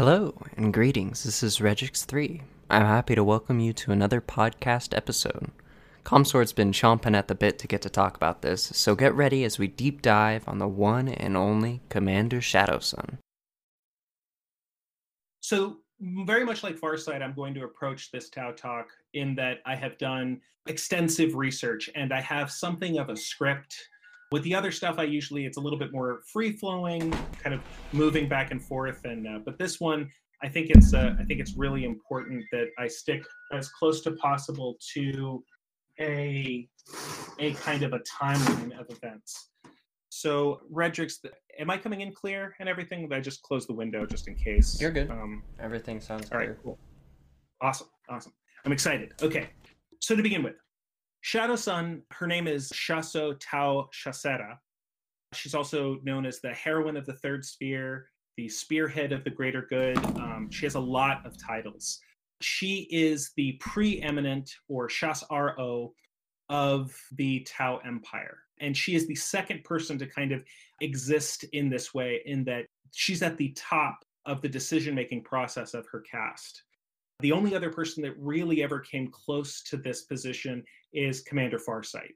Hello and greetings. This is Regix3. I'm happy to welcome you to another podcast episode. Comsword's been chomping at the bit to get to talk about this, so get ready as we deep dive on the one and only Commander Shadowsun. So, very much like Farsight, I'm going to approach this Tau talk in that I have done extensive research and I have something of a script. With the other stuff, I usually it's a little bit more free flowing, kind of moving back and forth. And uh, but this one, I think it's uh, I think it's really important that I stick as close to possible to a a kind of a timeline of events. So, Redrix, am I coming in clear and everything? I just close the window just in case. You're good. Um, Everything sounds all right. Clear. Cool. Awesome. Awesome. I'm excited. Okay. So to begin with, Shadowsun, her name is Shaso Tau Shasera. She's also known as the heroine of the third sphere, the spearhead of the greater good. Um, she has a lot of titles. She is the preeminent or Shas Ro of the Tau Empire and she is the second person to kind of exist in this way in that she's at the top of the decision making process of her caste the only other person that really ever came close to this position is commander farsight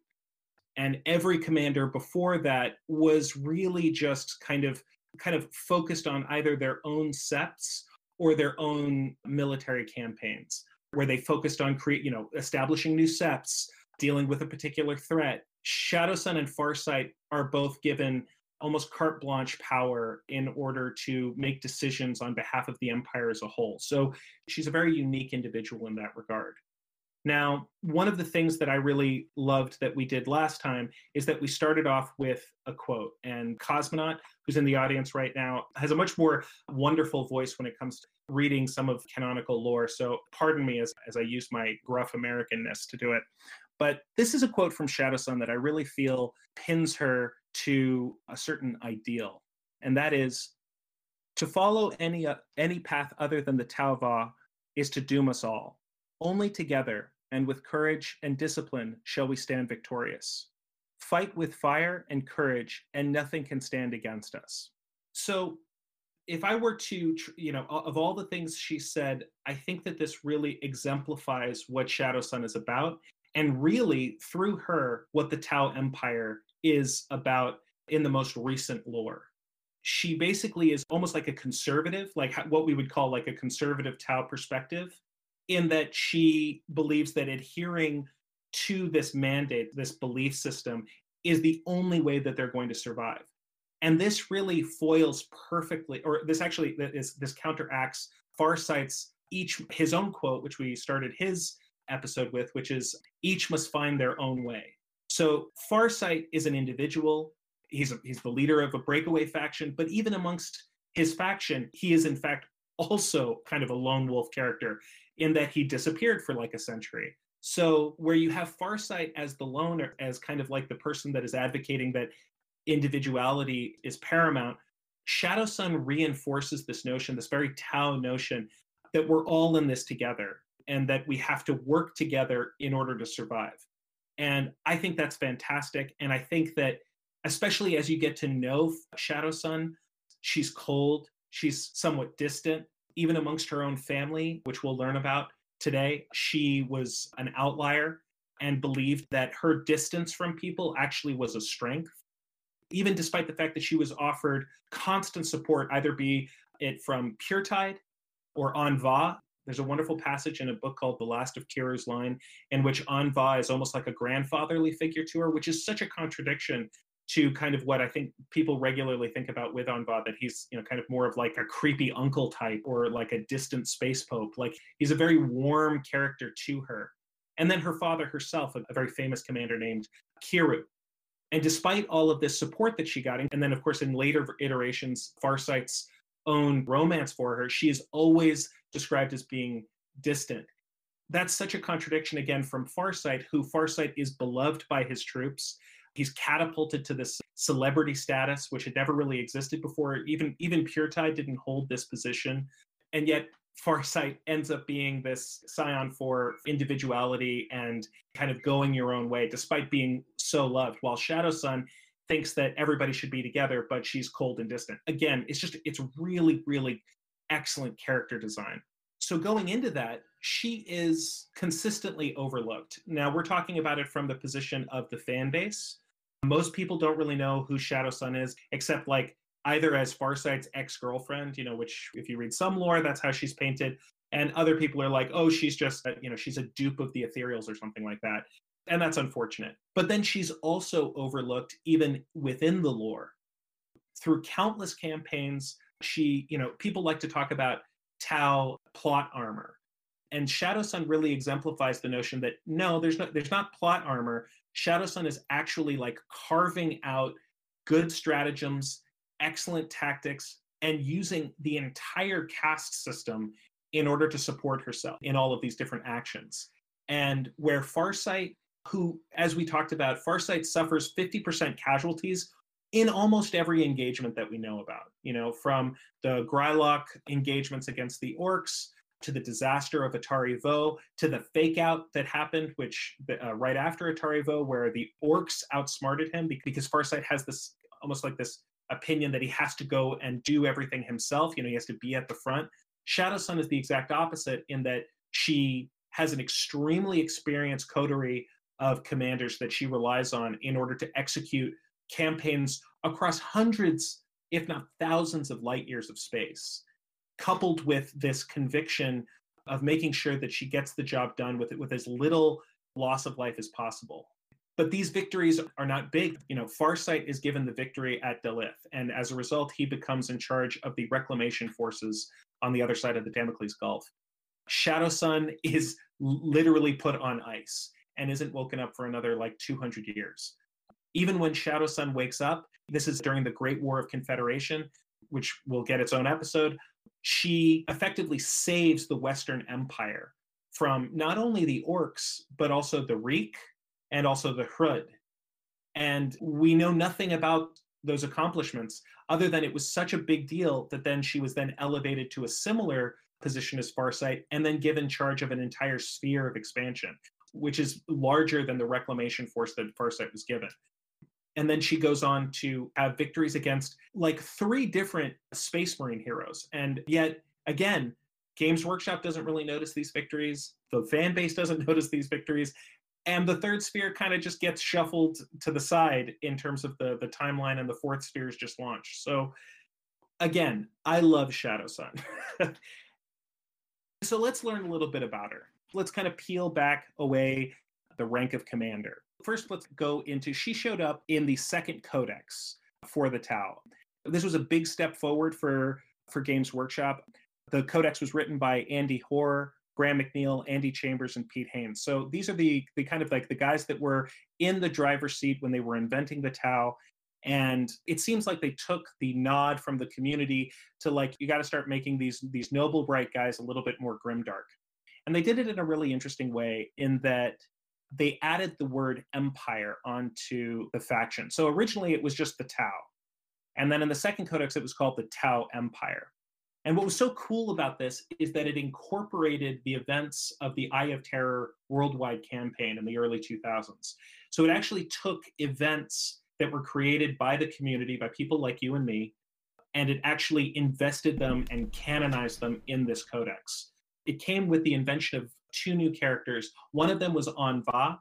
and every commander before that was really just kind of kind of focused on either their own septs or their own military campaigns where they focused on create you know establishing new septs dealing with a particular threat Shadow Sun and Farsight are both given almost carte blanche power in order to make decisions on behalf of the empire as a whole. So she's a very unique individual in that regard. Now, one of the things that I really loved that we did last time is that we started off with a quote. And Cosmonaut, who's in the audience right now, has a much more wonderful voice when it comes to reading some of canonical lore. So pardon me as, as I use my gruff Americanness to do it. But this is a quote from Shadow Sun that I really feel pins her to a certain ideal, and that is to follow any uh, any path other than the Tauva is to doom us all. Only together and with courage and discipline shall we stand victorious. Fight with fire and courage, and nothing can stand against us. So, if I were to, you know, of all the things she said, I think that this really exemplifies what Shadow Sun is about and really through her what the Tau Empire is about in the most recent lore. She basically is almost like a conservative, like what we would call like a conservative Tau perspective, in that she believes that adhering to this mandate, this belief system, is the only way that they're going to survive. And this really foils perfectly, or this actually is this counteracts Farsight's each his own quote, which we started his episode with, which is each must find their own way. So Farsight is an individual. He's a, he's the leader of a breakaway faction, but even amongst his faction, he is in fact also kind of a lone wolf character in that he disappeared for like a century. So where you have Farsight as the loner, as kind of like the person that is advocating that individuality is paramount, Shadow Sun reinforces this notion, this very Tau notion, that we're all in this together and that we have to work together in order to survive. And I think that's fantastic. And I think that, especially as you get to know Shadow Sun, she's cold, she's somewhat distant, even amongst her own family, which we'll learn about today. She was an outlier and believed that her distance from people actually was a strength. Even despite the fact that she was offered constant support, either be it from Puretide or Anva, there's a wonderful passage in a book called The Last of Kiru's Line, in which Anva is almost like a grandfatherly figure to her, which is such a contradiction to kind of what I think people regularly think about with Anva, that he's, you know, kind of more of like a creepy uncle type or like a distant space pope. Like he's a very warm character to her. And then her father herself, a very famous commander named Kiru. And despite all of this support that she got, and then of course in later iterations, Farsight's own romance for her, she is always described as being distant. That's such a contradiction again from Farsight, who Farsight is beloved by his troops. He's catapulted to this celebrity status, which had never really existed before. Even even Puretide didn't hold this position, and yet Farsight ends up being this scion for individuality and kind of going your own way, despite being so loved. While Shadow Sun thinks that everybody should be together, but she's cold and distant. Again, it's just it's really, really excellent character design. So going into that, she is consistently overlooked. Now we're talking about it from the position of the fan base. Most people don't really know who Shadow Sun is, except like either as Farsight's ex-girlfriend, you know, which if you read some lore, that's how she's painted, and other people are like, oh, she's just, you know, she's a dupe of the Ethereals or something like that. And that's unfortunate. But then she's also overlooked even within the lore. Through countless campaigns, she, you know, people like to talk about Tau plot armor. And Shadow Sun really exemplifies the notion that no, there's no there's not plot armor. Shadow Sun is actually like carving out good stratagems, excellent tactics, and using the entire caste system in order to support herself in all of these different actions. And where Farsight, who, as we talked about, Farsight suffers 50% casualties in almost every engagement that we know about, you know, from the Grylock engagements against the orcs to the disaster of Atari Vo to the fake out that happened, which uh, right after Atari Vo, where the orcs outsmarted him because Farsight has this almost like this opinion that he has to go and do everything himself. You know, he has to be at the front. Shadow Sun is the exact opposite in that she has an extremely experienced coterie of commanders that she relies on in order to execute campaigns across hundreds, if not thousands, of light years of space, coupled with this conviction of making sure that she gets the job done with it with as little loss of life as possible. But these victories are not big. You know, Farsight is given the victory at Dalith, and as a result, he becomes in charge of the reclamation forces on the other side of the Damocles Gulf. Shadow Sun is literally put on ice and isn't woken up for another like 200 years. Even when Shadow Sun wakes up, this is during the Great War of Confederation, which will get its own episode. She effectively saves the Western Empire from not only the orcs, but also the Reek and also the Hrud. And we know nothing about those accomplishments other than it was such a big deal that then she was then elevated to a similar position as Farsight and then given charge of an entire sphere of expansion, which is larger than the reclamation force that Farsight was given. And then she goes on to have victories against like three different Space Marine heroes. And yet, again, Games Workshop doesn't really notice these victories. The fan base doesn't notice these victories. And the third sphere kind of just gets shuffled to the side in terms of the the timeline and the fourth sphere is just launched. So again i love shadow sun. So let's learn a little bit about her. Let's kind of peel back away the rank of commander first let's go into she showed up in the second codex for the tau this was a big step forward for for games workshop the codex was written by andy hoare Graham McNeill, Andy Chambers, and Pete Haines. So these are the the kind of like the guys that were in the driver's seat when they were inventing the Tau. And it seems like they took the nod from the community to like you got to start making these these noble bright guys a little bit more grimdark. And they did it in a really interesting way in that they added the word empire onto the faction. So originally it was just the Tau. And then in the second codex, it was called the Tau Empire. And what was so cool about this is that it incorporated the events of the Eye of Terror worldwide campaign in the early 2000s. So it actually took events that were created by the community, by people like you and me, and it actually invested them and canonized them in this codex. It came with the invention of two new characters. One of them was An Va,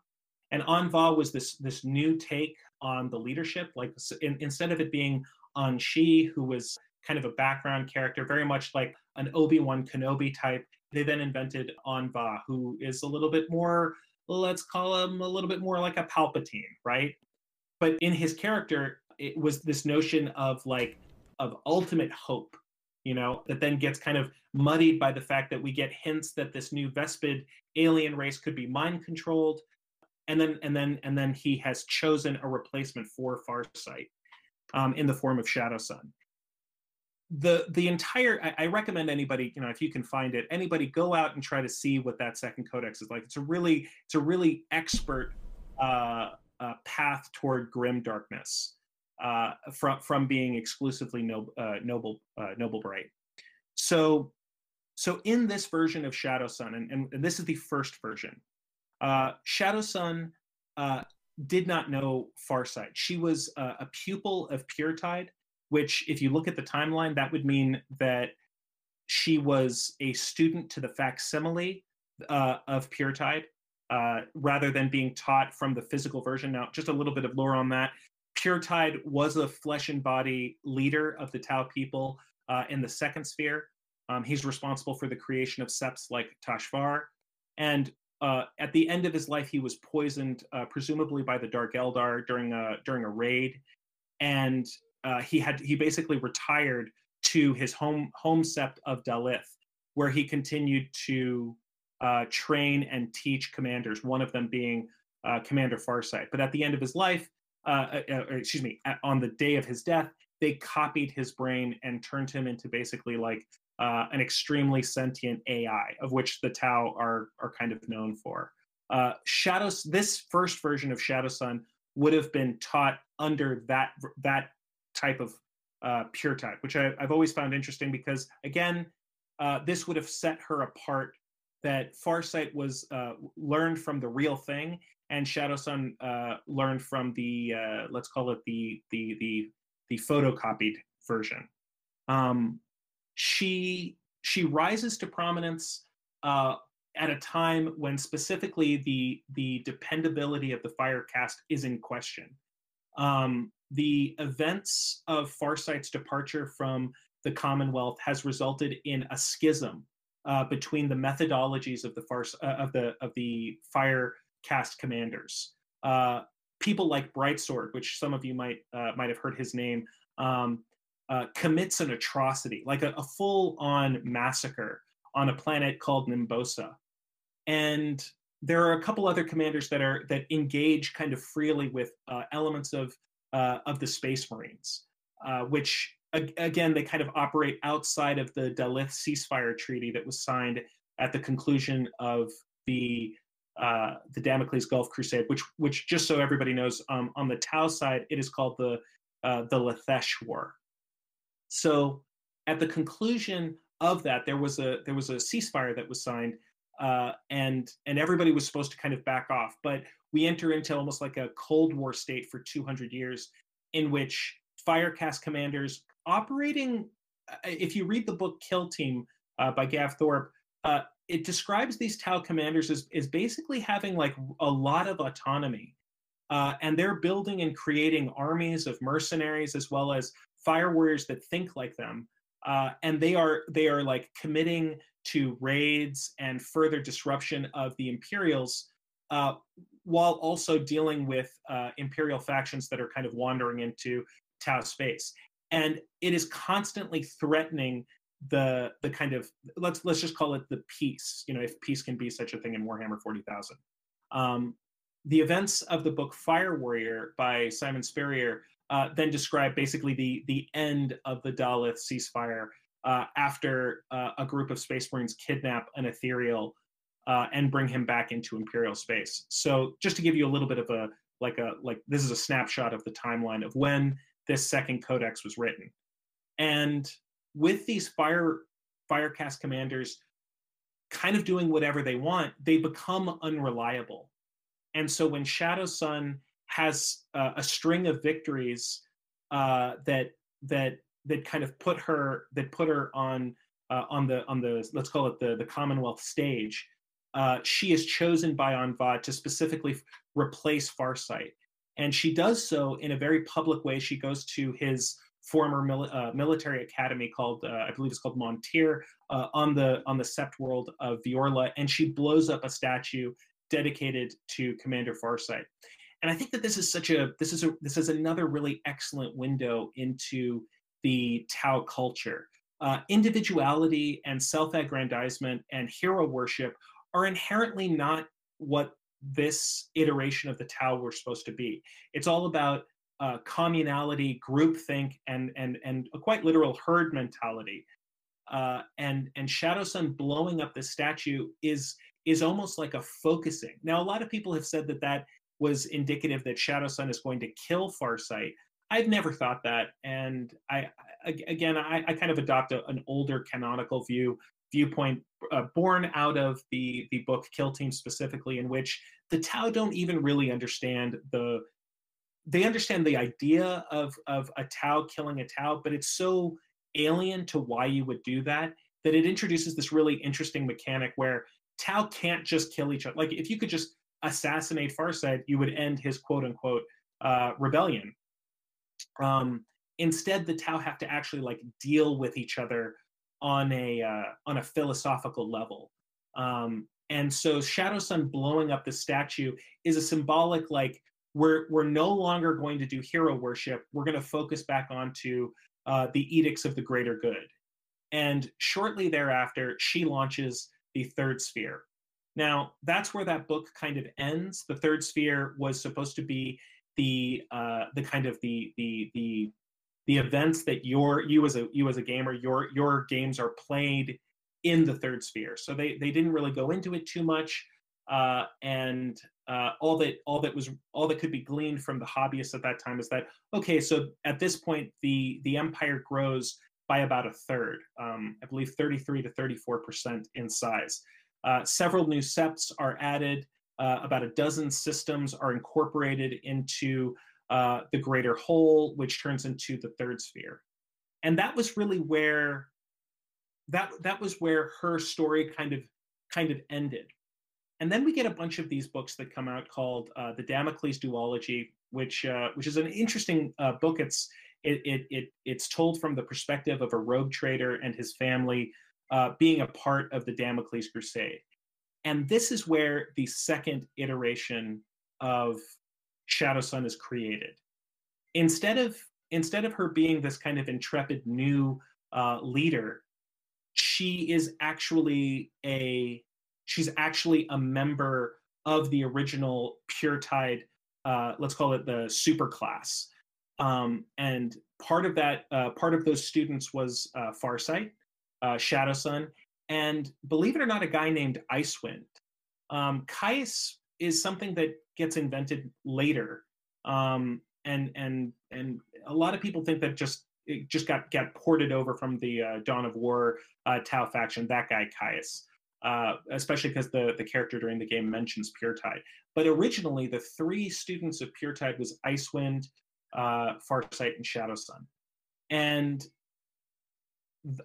and An Va was this this new take on the leadership. Like in, instead of it being An Shi, who was kind of a background character, very much like an Obi Wan Kenobi type. They then invented An Va, who is a little bit more, let's call him a little bit more like a Palpatine, right? But in his character, it was this notion of like, of ultimate hope, you know, that then gets kind of muddied by the fact that we get hints that this new Vespid alien race could be mind controlled. And then, and then, and then he has chosen a replacement for Farsight um, in the form of Shadow Sun. The the entire I, I, recommend anybody you know if you can find it anybody go out and try to see what that second codex is like. It's a really it's a really expert uh, uh, path toward grim darkness uh, from from being exclusively noble uh, noble uh, noble bright so so in this version of shadow sun and, and, this is the first version uh, shadow sun did not know farsight she was a pupil of Puretide which, if you look at the timeline, that would mean that she was a student to the facsimile uh, of Puretide uh, rather than being taught from the physical version. Now, just a little bit of lore on that. Puretide was a flesh and body leader of the Tau people uh, in the second sphere. Um, he's responsible for the creation of septs like Tashvar. And uh, at the end of his life, he was poisoned, uh, presumably by the Dark Eldar during a during a raid, and uh, he had he basically retired to his home home sept of Dalith, where he continued to uh, train and teach commanders. One of them being uh, Commander Farsight. But at the end of his life, uh, excuse me, on the day of his death, they copied his brain and turned him into basically like uh, an extremely sentient AI, of which the Tau are are kind of known for. Uh, Shadows. This first version of Shadow Sun would have been taught under that that type of uh, Puretide, which I, have always found interesting because again, uh, this would have set her apart. That Farsight was uh, learned from the real thing, and Shadow Sun uh, learned from the uh, let's call it the the the the photocopied version. Um, she she rises to prominence uh, at a time when specifically the the dependability of the fire caste is in question. Um, the events of Farsight's departure from the Commonwealth has resulted in a schism uh, between the methodologies of the far, uh, of the of the fire caste commanders. Uh, people like Brightsword, which some of you might uh, might have heard his name, um, uh, commits an atrocity, like a, a full on massacre on a planet called Nimbosa. And there are a couple other commanders that are that engage kind of freely with uh, elements of uh, of the Space Marines, uh, which again they kind of operate outside of the Dalith ceasefire treaty that was signed at the conclusion of the uh, the Damocles Gulf Crusade, which which just so everybody knows, um, on the Tau side it is called the uh, the Lethesh War. So at the conclusion of that, there was a there was a ceasefire that was signed, uh, and and everybody was supposed to kind of back off. But we enter into almost like a Cold War state for 200 years, in which Firecast commanders operating. Uh, if you read the book Kill Team uh, by Gav Thorpe, uh, it describes these Tau commanders as, as basically having like a lot of autonomy. Uh, and they're building and creating armies of mercenaries as well as fire warriors that think like them uh, and they are they are like committing to raids and further disruption of the imperials uh, while also dealing with uh, imperial factions that are kind of wandering into tau space and it is constantly threatening the the kind of let's let's just call it the peace you know if peace can be such a thing in warhammer 40000 um, the events of the book fire warrior by simon spurrier uh, then describe basically the the end of the Dalith ceasefire uh, after uh, a group of Space Marines kidnap an ethereal uh, and bring him back into Imperial space. So just to give you a little bit of a like a like this is a snapshot of the timeline of when this second codex was written, and with these fire firecast commanders kind of doing whatever they want, they become unreliable. And so when Shadow Sun has uh, a string of victories uh, that that that kind of put her that put her on uh, on the on the let's call it the the Commonwealth stage. Uh, she is chosen by Anvad to specifically replace Farsight, and she does so in a very public way. She goes to his former mili- uh, military academy called uh, I believe it's called Montir on the on the Sept world of Viorla, and she blows up a statue dedicated to Commander Farsight and I think that this is such a this is a this is another really excellent window into the Tau culture. Uh, individuality and self-aggrandizement and hero worship are inherently not what this iteration of the Tau were supposed to be. It's all about uh, communality, groupthink, and and and a quite literal herd mentality. Uh, and and Shadow Sun blowing up the statue is is almost like a focusing. Now, a lot of people have said that that was indicative that Shadow Sun is going to kill Farsight. I've never thought that, and I again I, I kind of adopt a, an older canonical view viewpoint uh, born out of the the book Kill Team specifically, in which the Tau don't even really understand the they understand the idea of of a Tau killing a Tau, but it's so alien to why you would do that. that it introduces this really interesting mechanic where Tau can't just kill each other. Like if you could just assassinate Farsight, you would end his quote unquote uh, rebellion. Um, instead, the Tau have to actually like deal with each other on a uh, on a philosophical level. Um, and so Shadow Sun blowing up the statue is a symbolic like we're we're no longer going to do hero worship. We're going to focus back onto uh, the edicts of the greater good. And shortly thereafter, she launches the third sphere. Now, that's where that book kind of ends. The third sphere was supposed to be the uh, the kind of the the the the events that your you as a you as a gamer your your games are played in the third sphere. So they they didn't really go into it too much, uh, and uh, all that all that was all that could be gleaned from the hobbyists at that time is that okay, so at this point the the empire grows by about a third, um, I believe 33 to 34 percent in size. Uh, several new septs are added. Uh, about a dozen systems are incorporated into uh, the greater whole, which turns into the third sphere. And that was really where that that was where her story kind of kind of ended. And then we get a bunch of these books that come out called uh, the Damocles duology, which uh, which is an interesting uh, book. It's it, it, it it's told from the perspective of a rogue trader and his family uh, being a part of the Damocles Crusade. And this is where the second iteration of Shadow Sun is created. Instead of instead of her being this kind of intrepid new uh, leader, she is actually a she's actually a member of the original Puretide. Uh, let's call it the super class. Um, and part of that, uh, part of those students was uh, Farsight, uh, Shadow Sun, and believe it or not, a guy named Icewind. Um, Kais is something that gets invented later, um, and and and a lot of people think that just it just got got ported over from the uh, Dawn of War uh, Tau faction. That guy Kais, uh, especially because the the character during the game mentions Puretide. But originally, the three students of Puretide was Icewind, uh, Farsight, and Shadow Sun, and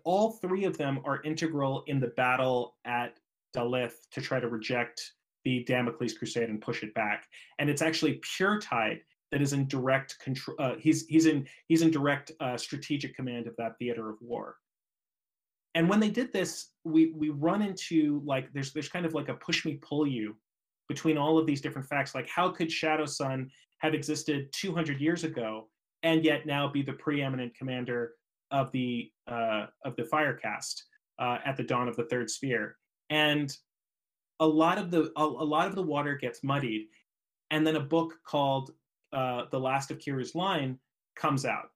all three of them are integral in the battle at Dalith to try to reject the Damocles Crusade and push it back. And it's actually Puretide that is in direct control. Uh, he's he's in he's in direct uh, strategic command of that theater of war. And when they did this, we we run into like there's there's kind of like a push me pull you between all of these different facts. Like how could Shadow Sun have existed 200 years ago and yet now be the preeminent commander of the uh, of the Firecast uh, at the dawn of the Third Sphere? And a lot of the a, a lot of the water gets muddied, and then a book called uh, "The Last of Kiru's Line" comes out,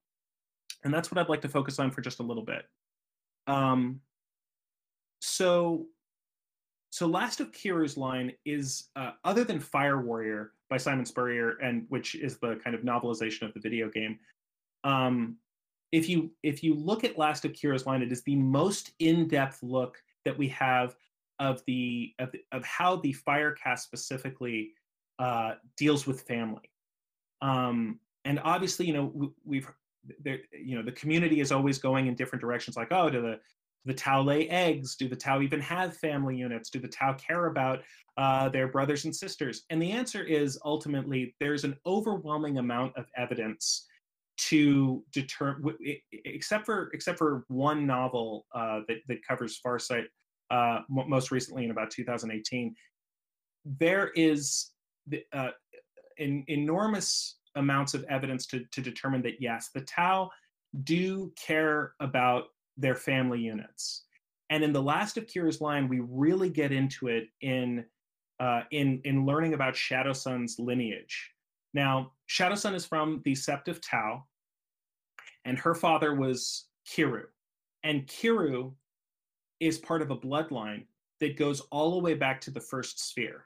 and that's what I'd like to focus on for just a little bit. Um, so, so Last of Kiru's Line is uh, other than Fire Warrior by Simon Spurrier, and which is the kind of novelization of the video game. Um, if you if you look at Last of Kiru's Line, it is the most in-depth look that we have of the of, the, of how the Firecast specifically uh, deals with family. Um, and obviously, you know, we, have there, you know, the community is always going in different directions. Like, oh, do the the Tau lay eggs? Do the Tau even have family units? Do the Tau care about uh, their brothers and sisters? And the answer is ultimately there's an overwhelming amount of evidence to determine, except for except for one novel uh, that that covers Farsight uh, most recently in about 2018, there is the, uh, in, enormous amounts of evidence to, to determine that yes, the Tau do care about their family units. And in the last of Kiru's line, we really get into it in uh, in in learning about Shadow Sun's lineage. Now, Shadow Sun is from the Sept of Tau, and her father was Kiru. And Kiru is part of a bloodline that goes all the way back to the first sphere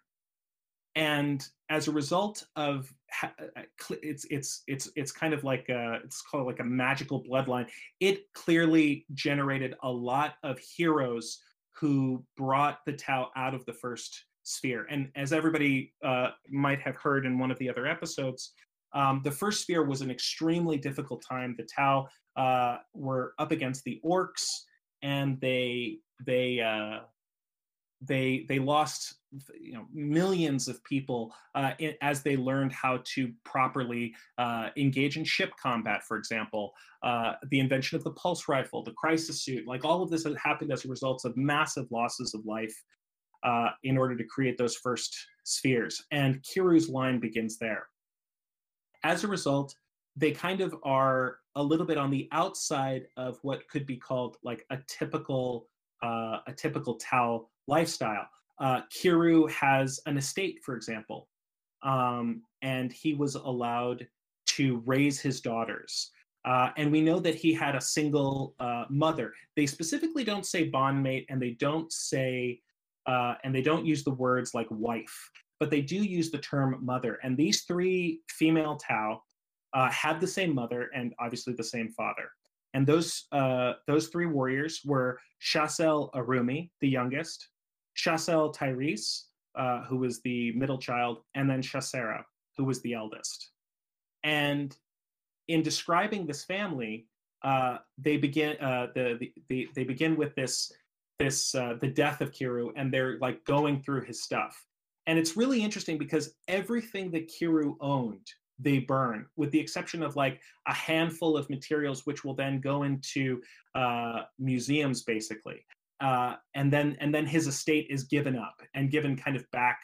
and as a result of uh, it's it's it's it's kind of like a, it's called like a magical bloodline. It clearly generated a lot of heroes who brought the tau out of the first sphere. And as everybody uh, might have heard in one of the other episodes um, the first sphere was an extremely difficult time. The tau uh, were up against the orcs and they they uh, they they lost you know millions of people uh, in, as they learned how to properly uh, engage in ship combat for example uh, the invention of the pulse rifle the crisis suit like all of this happened as a result of massive losses of life uh, in order to create those first spheres. And kiru's line begins there. As a result they kind of are a little bit on the outside of what could be called like a typical uh, a typical tau lifestyle. Uh, Kiru has an estate, for example, um, and he was allowed to raise his daughters. Uh, and we know that he had a single uh, mother. They specifically don't say bondmate, and they don't say, uh, and they don't use the words like wife, but they do use the term mother. And these three female Tau uh, had the same mother and obviously the same father. And those uh, those three warriors were Shasel Arumi, the youngest, Shasel Tyrese, uh, who was the middle child, and then Shasera, who was the eldest. And in describing this family, uh, they begin uh, the, the, the, they begin with this this uh, the death of Kiru, and they're like going through his stuff. And it's really interesting because everything that Kiru owned, they burn, with the exception of like a handful of materials, which will then go into uh, museums, basically uh, and then and then his estate is given up and given kind of back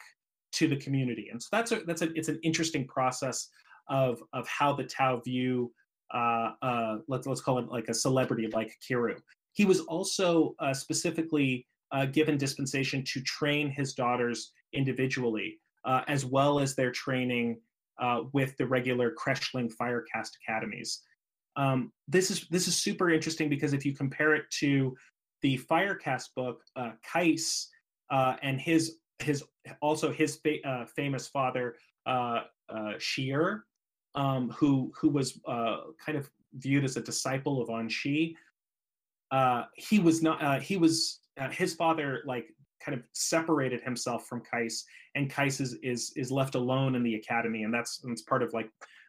to the community. And so that's a that's a it's an interesting process of of how the Tau view uh, uh, let's let's call it like a celebrity like Kiru. He was also uh, specifically uh, given dispensation to train his daughters individually, uh, as well as their training uh, with the regular Kreshling Firecast academies. Um, this is this is super interesting because if you compare it to the Firecast book, uh, Kais uh, and his his also his fa- uh, famous father uh, uh, Shir, um, who who was uh, kind of viewed as a disciple of Anshi. He was not. He was his father like kind of separated himself from Kais, and Kais is, is is left alone in the academy, and that's that's part of like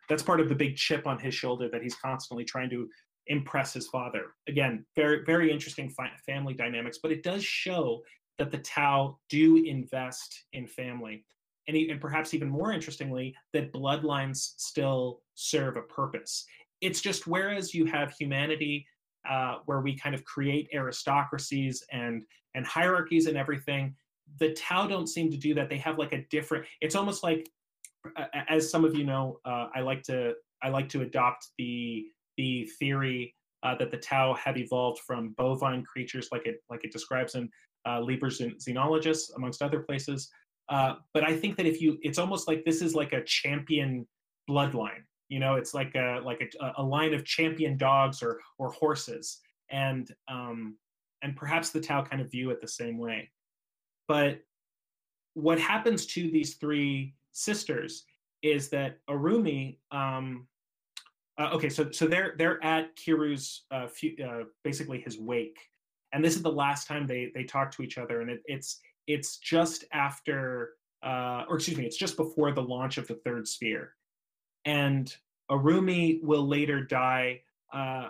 that's part of the big chip on his shoulder that he's constantly trying to impress his father. Again, very very interesting fi- family dynamics, but it does show that the Tau do invest in family, and, and perhaps even more interestingly, that bloodlines still serve a purpose. It's just whereas you have humanity, uh, where we kind of create aristocracies and and hierarchies and everything, the Tau don't seem to do that. They have like a different. It's almost like, as some of you know, uh, I like to I like to adopt the the theory uh, that the Tau have evolved from bovine creatures, like it like it describes in uh, Lieber's Xenologists, amongst other places. Uh, but I think that if you, it's almost like this is like a champion bloodline. You know, it's like a like a, a line of champion dogs or or horses, and um, and perhaps the Tau kind of view it the same way. But what happens to these three sisters is that Arumi um, uh, okay, so so they're they're at Kiru's uh, few, uh, basically his wake, and this is the last time they they talk to each other, and it, it's it's just after, uh, or excuse me, it's just before the launch of the third sphere, and Arumi will later die uh,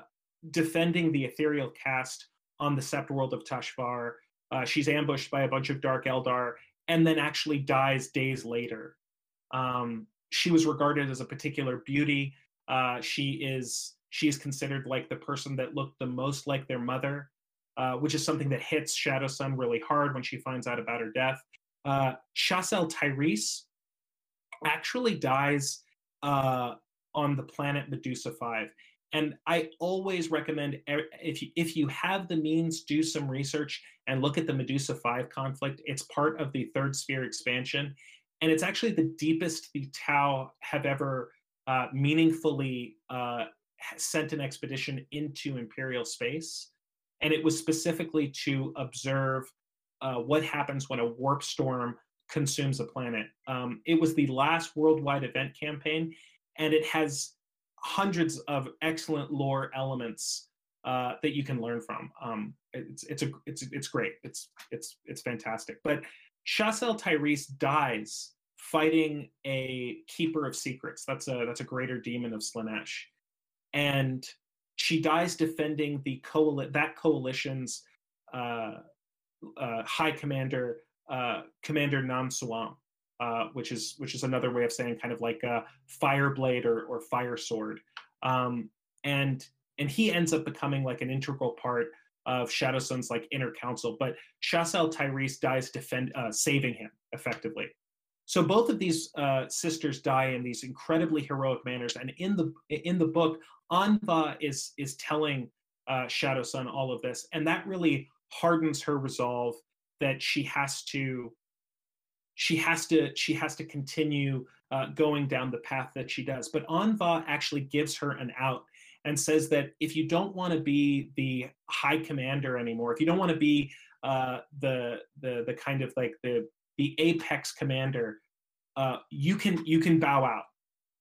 defending the ethereal caste on the Sept world of Tashvar. Uh, she's ambushed by a bunch of Dark Eldar, and then actually dies days later. Um, she was regarded as a particular beauty uh, she is she is considered like the person that looked the most like their mother, uh, which is something that hits Shadow Sun really hard when she finds out about her death. Uh, Shasel Tyrese actually dies uh, on the planet Medusa Five, and I always recommend if you if you have the means, do some research and look at the Medusa Five conflict. It's part of the Third Sphere expansion, and it's actually the deepest the Tau have ever uh, meaningfully uh, sent an expedition into imperial space, and it was specifically to observe uh, what happens when a warp storm consumes a planet. Um, it was the last worldwide event campaign, and it has hundreds of excellent lore elements uh, that you can learn from. Um, it's it's a it's it's great. It's it's it's fantastic. But Shasel Tyrese dies fighting a keeper of secrets. That's a that's a greater demon of Slaanesh, and she dies defending the that coalition's uh, uh, High Commander uh, Commander Nam Suam, uh, which is which is another way of saying kind of like a fire blade or or fire sword, um, and and he ends up becoming like an integral part of Shadowsun's like inner council. But Shas'el Tyrese dies defend uh, saving him effectively. So both of these uh, sisters die in these incredibly heroic manners, and in the in the book, Anva is is telling uh, Shadowsun all of this, and that really hardens her resolve that she has to she has to she has to continue uh, going down the path that she does. But Anva actually gives her an out and says that if you don't want to be the high commander anymore, if you don't want to be uh, the the the kind of like the the apex commander, uh, you can you can bow out.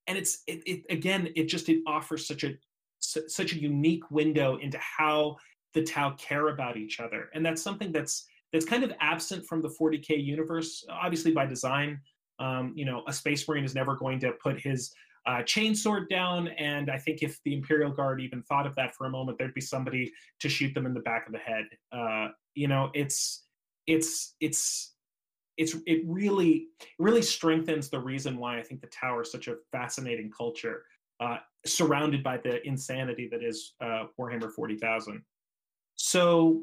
And it's it, it again it just it offers such a such a unique window into how the Tau care about each other, and that's something that's that's kind of absent from the 40k universe, obviously by design. Um, you know, a space marine is never going to put his uh, chainsword down, and I think if the Imperial Guard even thought of that for a moment, there'd be somebody to shoot them in the back of the head. Uh, you know, it's it's it's it's it really really strengthens the reason why I think the Tower is such a fascinating culture, uh, surrounded by the insanity that is uh, Warhammer Forty Thousand. So,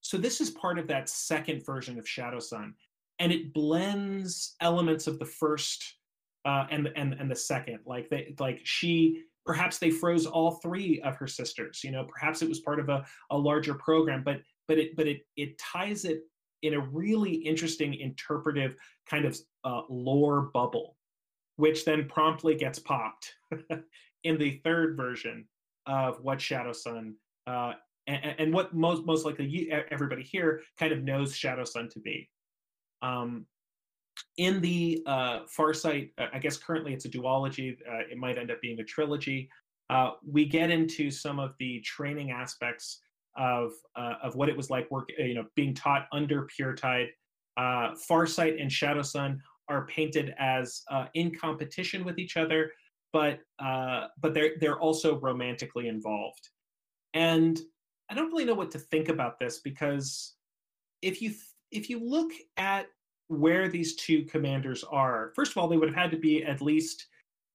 so this is part of that second version of Shadow Sun, and it blends elements of the first uh, and and and the second. Like they like she perhaps they froze all three of her sisters. You know, perhaps it was part of a, a larger program, but but it but it it ties it in a really interesting interpretive kind of uh, lore bubble, which then promptly gets popped in the third version of what Shadowsun uh, and, and, what most most likely you, everybody here kind of knows Shadowsun to be. Um, in the uh, Farsight, uh, I guess currently it's a duology. Uh, it might end up being a trilogy. Uh, we get into some of the training aspects of uh, of what it was like work, you know, being taught under Puretide. Uh, Farsight and Shadowsun are painted as in competition with each other, but but they're they're also romantically involved. And I don't really know what to think about this because if you if you look at where these two commanders are. First of all, they would have had to be at least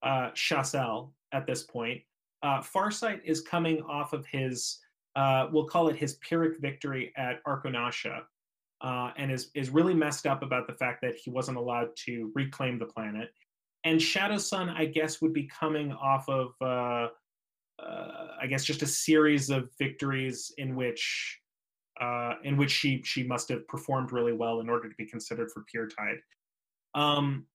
uh, Shas'el at this point. Uh, Farsight is coming off of his, uh, we'll call it his Pyrrhic victory at Arkunasha, uh, and is is really messed up about the fact that he wasn't allowed to reclaim the planet. And Shadow Sun, I guess, would be coming off of, uh, uh, I guess, just a series of victories in which uh, in which she she must have performed really well in order to be considered for Puretide. Um,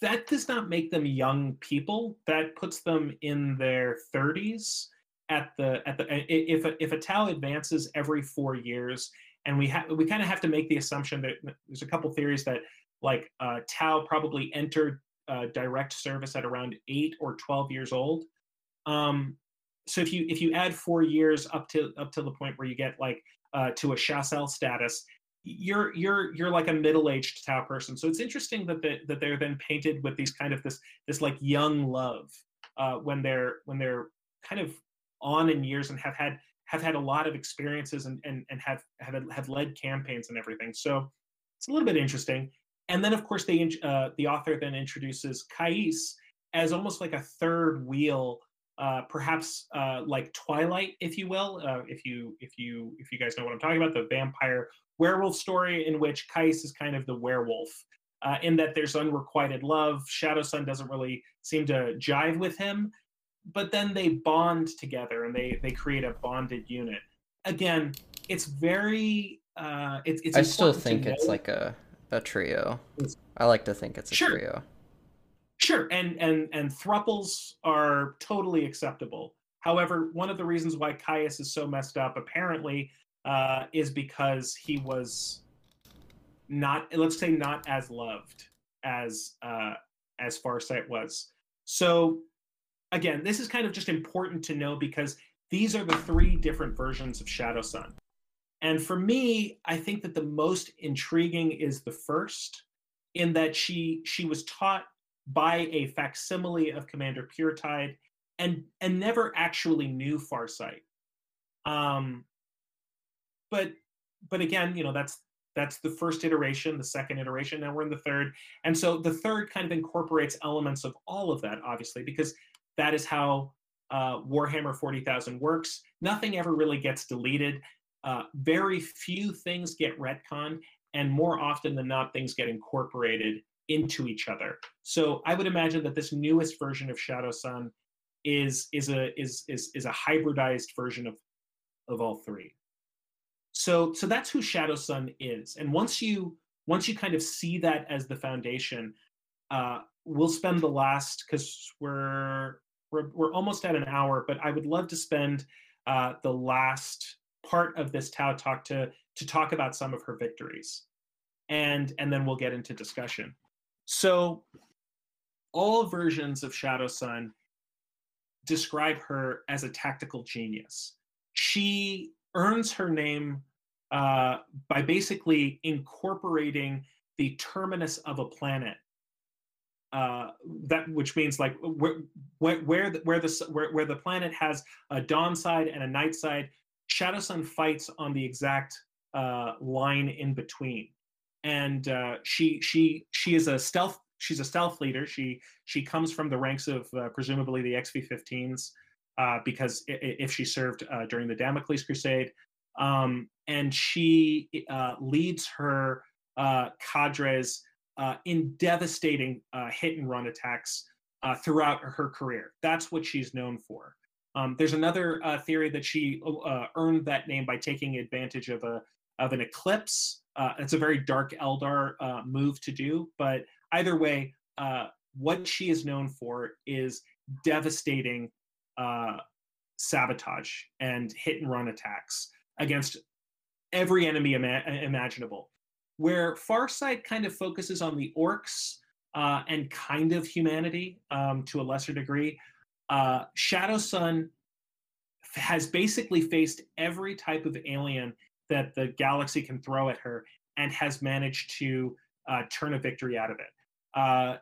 that does not make them young people. That puts them in their 30s at the at the if a, if a Tau advances every four years, and we have we kind of have to make the assumption that there's a couple theories that like uh, Tau probably entered uh, direct service at around eight or 12 years old. Um, so if you if you add four years up to up to the point where you get like uh, to a Shas'el status, you're you're you're like a middle-aged Tau person. So it's interesting that the, that they're then painted with these kind of this this like young love uh, when they're when they're kind of on in years and have had have had a lot of experiences and and, and have have have led campaigns and everything. So it's a little bit interesting. And then of course they uh, the author then introduces Kais as almost like a third wheel uh, perhaps uh, like Twilight, if you will, uh, if you if you if you guys know what I'm talking about, the vampire werewolf story in which Kais is kind of the werewolf, uh, in that there's unrequited love. Shadow Sun doesn't really seem to jive with him, but then they bond together and they they create a bonded unit. Again, it's very uh, it's it's. I still think it's like a a trio. I like to think it's a sure. trio. Sure, and and and thruples are totally acceptable. However, one of the reasons why Kais is so messed up apparently uh, is because he was not, let's say, not as loved as uh, as Farsight was. So, again, this is kind of just important to know because these are the three different versions of Shadow Sun. And for me, I think that the most intriguing is the first, in that she she was taught by a facsimile of Commander Puretide and and never actually knew Farsight. Um, but but again, you know, that's that's the first iteration, the second iteration. Now we're in the third, and so the third kind of incorporates elements of all of that, obviously, because that is how uh, Warhammer 40,000 works. Nothing ever really gets deleted. Uh, very few things get retconned, and more often than not, things get incorporated into each other. So I would imagine that this newest version of Shadowsun is is a is is is a hybridized version of of all three. So so that's who Shadow Sun is. And once you once you kind of see that as the foundation, uh, we'll spend the last because we're we're we're almost at an hour, but I would love to spend uh, the last part of this Tau talk to to talk about some of her victories, and and then we'll get into discussion. So, all versions of Shadowsun describe her as a tactical genius. She earns her name uh, by basically incorporating the terminus of a planet. Uh, that which means like where where the, where the where, where the planet has a dawn side and a night side, Shadowsun fights on the exact uh, line in between and uh, she she she is a stealth she's a stealth leader. She she comes from the ranks of uh, presumably the XV15s uh, because if she served during the Damocles Crusade, um, and she leads her uh, in devastating hit and run attacks throughout her career. That's what she's known for. Um, there's another theory that she earned that name by taking advantage of a of an eclipse uh, it's a very dark Eldar uh, move to do, but either way, uh, what she is known for is devastating uh, sabotage and hit and run attacks against every enemy ima- imaginable. Where Farsight kind of focuses on the orcs uh, and kind of humanity um, to a lesser degree, uh, Shadowsun has basically faced every type of alien that the galaxy can throw at her and has managed to uh, turn a victory out of it. Uh,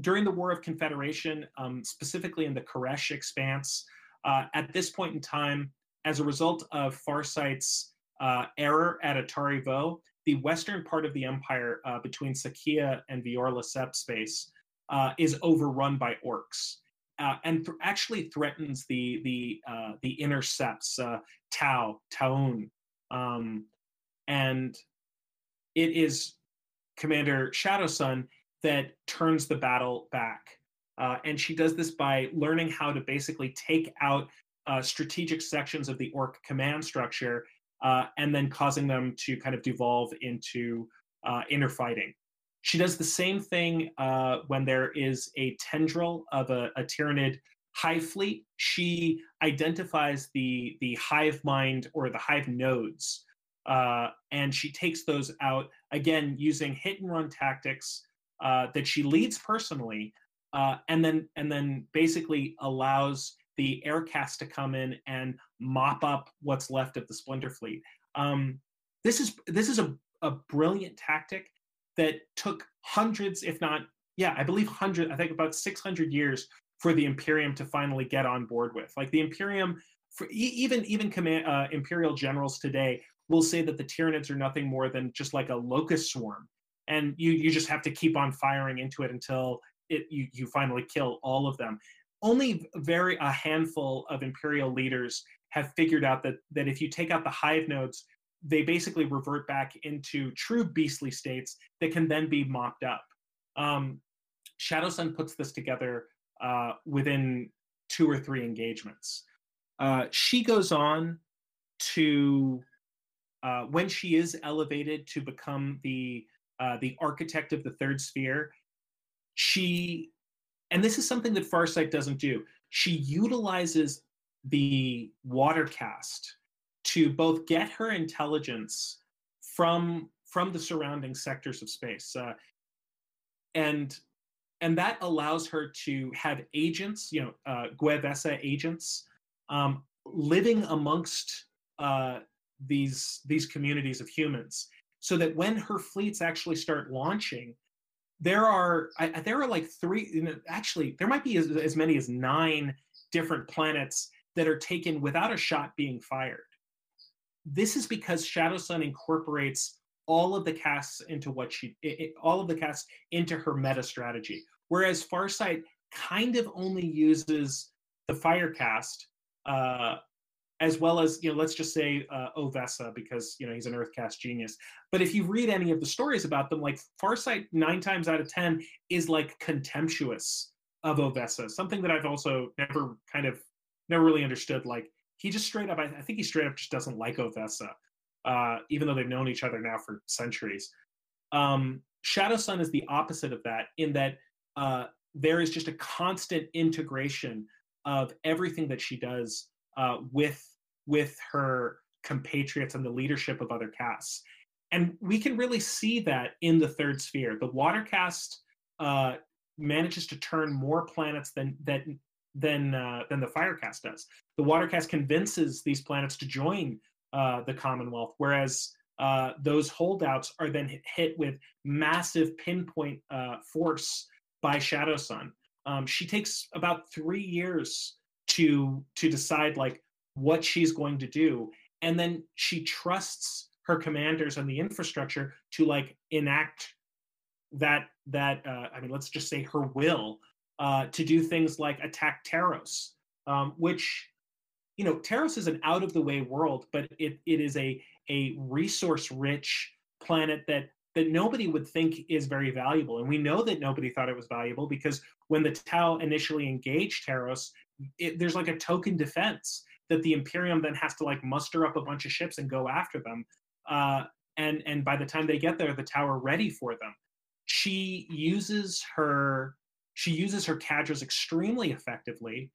during the War of Confederation, um, specifically in the Koresh expanse, uh, at this point in time, as a result of Farsight's uh, error at Atari Vo, the western part of the Empire uh, between Sa'cea and Vior'la Sept space uh, is overrun by orcs. Uh, and th- actually threatens the the uh, the intercepts uh, Tau Taun um, and it is Commander Shadow Sun that turns the battle back. Uh, and she does this by learning how to basically take out uh, strategic sections of the orc command structure uh, and then causing them to kind of devolve into uh, inner fighting. She does the same thing uh, when there is a tendril of a, a Tyranid hive fleet, she identifies the the hive mind or the hive nodes, uh, and she takes those out again using hit and run tactics uh, that she leads personally, uh, and then and then basically allows the air caste to come in and mop up what's left of the splinter fleet. Um, this is this is a, a brilliant tactic that took hundreds, if not yeah, I believe hundred, I think about six hundred years for the Imperium to finally get on board with. Like the Imperium, for, even even command, uh, Imperial generals today will say that the Tyranids are nothing more than just like a locust swarm, and you you just have to keep on firing into it until it you you finally kill all of them. Only very a handful of Imperial leaders have figured out that that if you take out the hive nodes, they basically revert back into true beastly states that can then be mopped up. Um, Shadowsun puts this together uh, within two or three engagements. Uh, she goes on to, uh, when she is elevated to become the uh, the architect of the third sphere, she, and this is something that Farsight doesn't do. She utilizes the water caste to both get her intelligence from from the surrounding sectors of space, uh, and and that allows her to have agents, you know, uh, Gue'vesa agents, um, living amongst uh, these these communities of humans, so that when her fleets actually start launching, there are I, there are like three. You know, actually, there might be as, as many as nine different planets that are taken without a shot being fired. this is because Shadow Sun incorporates all of the castes into what she it, all of the castes into her meta strategy whereas farsight kind of only uses the fire caste uh, as well as you know let's just say uh, O'Vesa because you know he's an earth caste genius. But if you read any of the stories about them like farsight nine times out of ten is like contemptuous of O'Vesa something that i've also never kind of never really understood. Like he just straight up i, I think he straight up just doesn't like O'Vesa uh, even though they've known each other now for centuries. Um, shadow sun is the opposite of that in that uh, there is just a constant integration of everything that she does uh, with with her compatriots and the leadership of other castes. And we can really see that in the third sphere. The water caste uh, manages to turn more planets than that than uh, than the fire caste does. The water caste convinces these planets to join uh, the Commonwealth, whereas uh, those holdouts are then hit with massive pinpoint uh, force by Shadow Sun. Um, she takes about three years to to decide like what she's going to do. And then she trusts her commanders and the infrastructure to like enact that that uh, i mean let's just say her will uh, to do things like attack Taros, um, which you know Taros is an out of the way world, but it it is a a resource rich planet that that nobody would think is very valuable, and we know that nobody thought it was valuable because when the Tau initially engaged Taros, it, there's like a token defense that the Imperium then has to like muster up a bunch of ships and go after them. Uh, and and by the time they get there, the tower ready for them. She uses her she uses her cadres extremely effectively,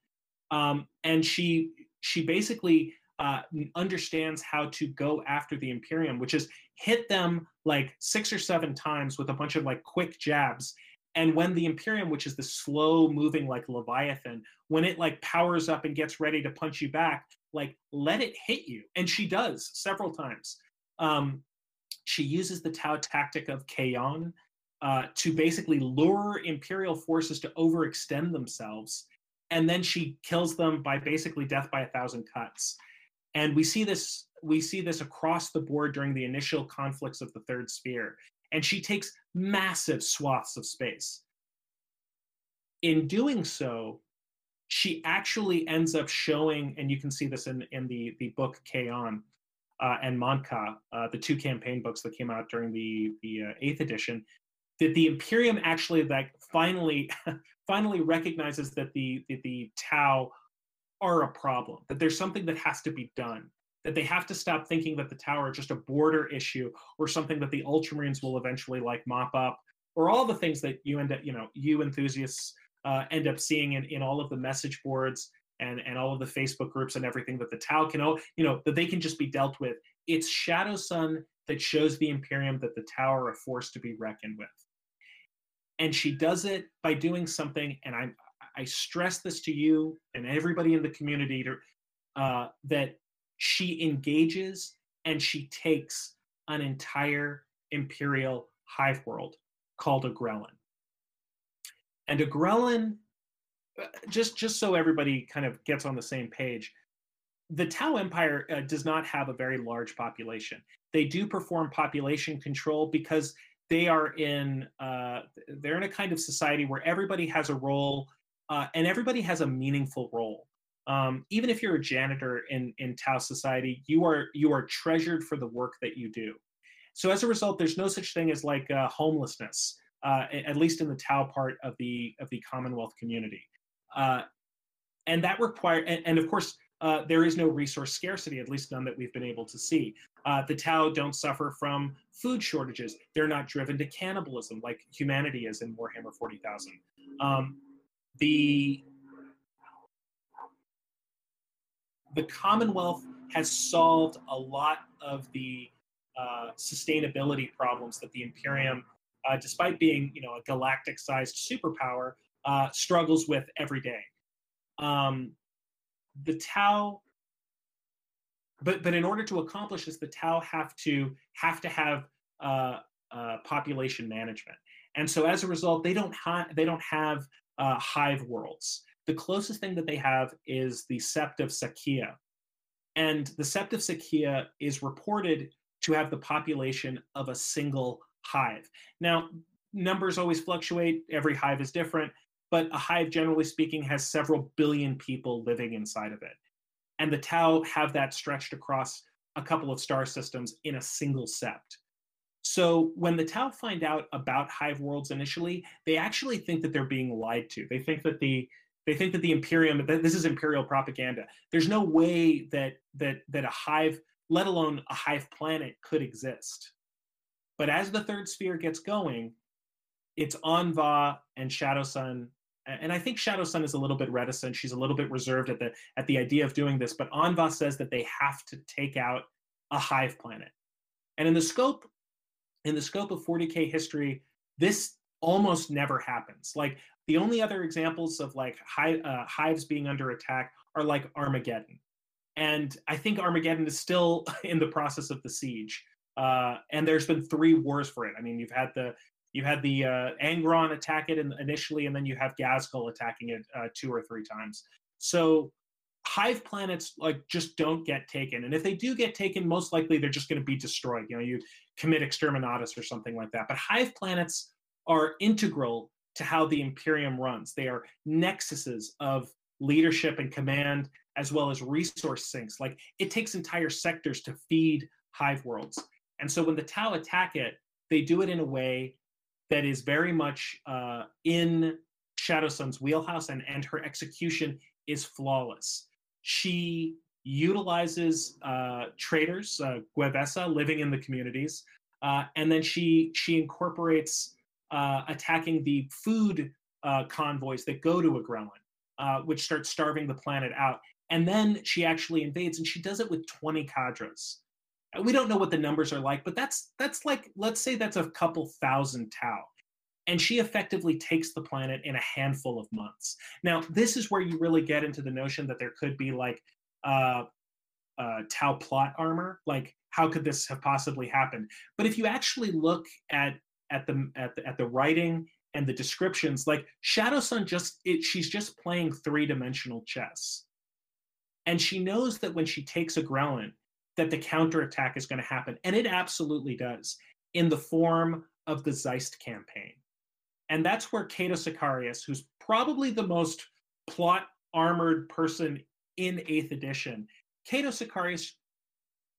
um, and she she basically uh, understands how to go after the Imperium, which is hit them like six or seven times with a bunch of like quick jabs and when the imperium which is the slow moving like leviathan when it like powers up and gets ready to punch you back like let it hit you. And she does several times. Um, she uses the tau tactic of Kauyon uh, to basically lure imperial forces to overextend themselves. And then she kills them by basically death by a thousand cuts. And we see this we see this across the board during the initial conflicts of the third sphere and she takes massive swaths of space. In doing so, she actually ends up showing, and you can see this in, in the, the book Kauyon uh, and Mont'ka, uh, the two campaign books that came out during the, the uh, eighth edition, that the Imperium actually like finally finally recognizes that the, the, the Tau are a problem, that there's something that has to be done that they have to stop thinking that the tower is just a border issue or something that the ultramarines will eventually like mop up or all the things that you end up you know you enthusiasts uh, end up seeing in, in all of the message boards and and all of the facebook groups and everything that the tau can all, you know that they can just be dealt with. It's shadow sun that shows the imperium that the tower a force to be reckoned with. And she does it by doing something and i i stress this to you and everybody in the community to, uh, that she engages and she takes an entire imperial hive world called a Agrellan. And Agrellan, uh, just just so everybody kind of gets on the same page, the Tau Empire uh, does not have a very large population. They do perform population control because they are in uh, they're in a kind of society where everybody has a role uh, and everybody has a meaningful role um, even if you're a janitor in in Tau society, you are you are treasured for the work that you do. So as a result, there's no such thing as like uh, homelessness, uh, at least in the Tau part of the of the Commonwealth community, uh, and that require and, and of course. Uh, there is no resource scarcity, at least none that we've been able to see. Uh, the Tau don't suffer from food shortages. They're not driven to cannibalism like humanity is in Warhammer 40,000. Um, the the Commonwealth has solved a lot of the uh, sustainability problems that the Imperium, uh, despite being you know a galactic-sized superpower, uh, struggles with every day. Um, the Tau, but but in order to accomplish this, the Tau have to have to have uh, uh, population management, and so as a result, they don't ha- they don't have uh, hive worlds. The closest thing that they have is the Sept of Sa'cea, And the Sept of Sa'cea is reported to have the population of a single hive. Now, numbers always fluctuate, every hive is different, but a hive, generally speaking, has several billion people living inside of it. And the Tau have that stretched across a couple of star systems in a single sept. So when the Tau find out about hive worlds initially, they actually think that they're being lied to. They think that the they think that the Imperium that this is imperial propaganda. There's no way that that that a hive, let alone a hive planet, could exist. But as the third sphere gets going, it's Anva and Shadow Sun. And I think Shadow Sun is a little bit reticent. She's a little bit reserved at the at the idea of doing this. But Anva says that they have to take out a hive planet. And in the scope in the scope of 40k history, this almost never happens. Like the only other examples of like hi- uh, hives being under attack are like Armageddon, and I think Armageddon is still in the process of the siege. Uh, and there's been three wars for it. I mean, you've had the you had the uh, Angron attack it in, initially, and then you have Ghazghkull attacking it uh, two or three times. So hive planets like just don't get taken and if they do get taken most likely they're just going to be destroyed you know you commit exterminatus or something like that but hive planets are integral to how the imperium runs. They are nexuses of leadership and command as well as resource sinks. Like it takes entire sectors to feed hive worlds. And so when the tau attack it they do it in a way that is very much uh, in shadow sun's wheelhouse and, and her execution is flawless. She utilizes uh, traders, uh, Gue'vesa, living in the communities, uh, and then she she incorporates uh, attacking the food uh, convoys that go to Agrellan, uh, which starts starving the planet out. And then she actually invades, and she does it with 20 cadres. We don't know what the numbers are like, but that's that's like let's say that's a couple thousand Tau and she effectively takes the planet in a handful of months. Now, this is where you really get into the notion that there could be like uh, uh, Tau plot armor. Like, how could this have possibly happened? But if you actually look at at the at the, at the writing and the descriptions, like Shadow Sun just it, she's just playing three dimensional chess, and she knows that when she takes Agrellan, that the counterattack is going to happen, and it absolutely does in the form of the Zeist campaign. And that's where Cato Sicarius, who's probably the most plot armored person in 8th edition, Cato Sicarius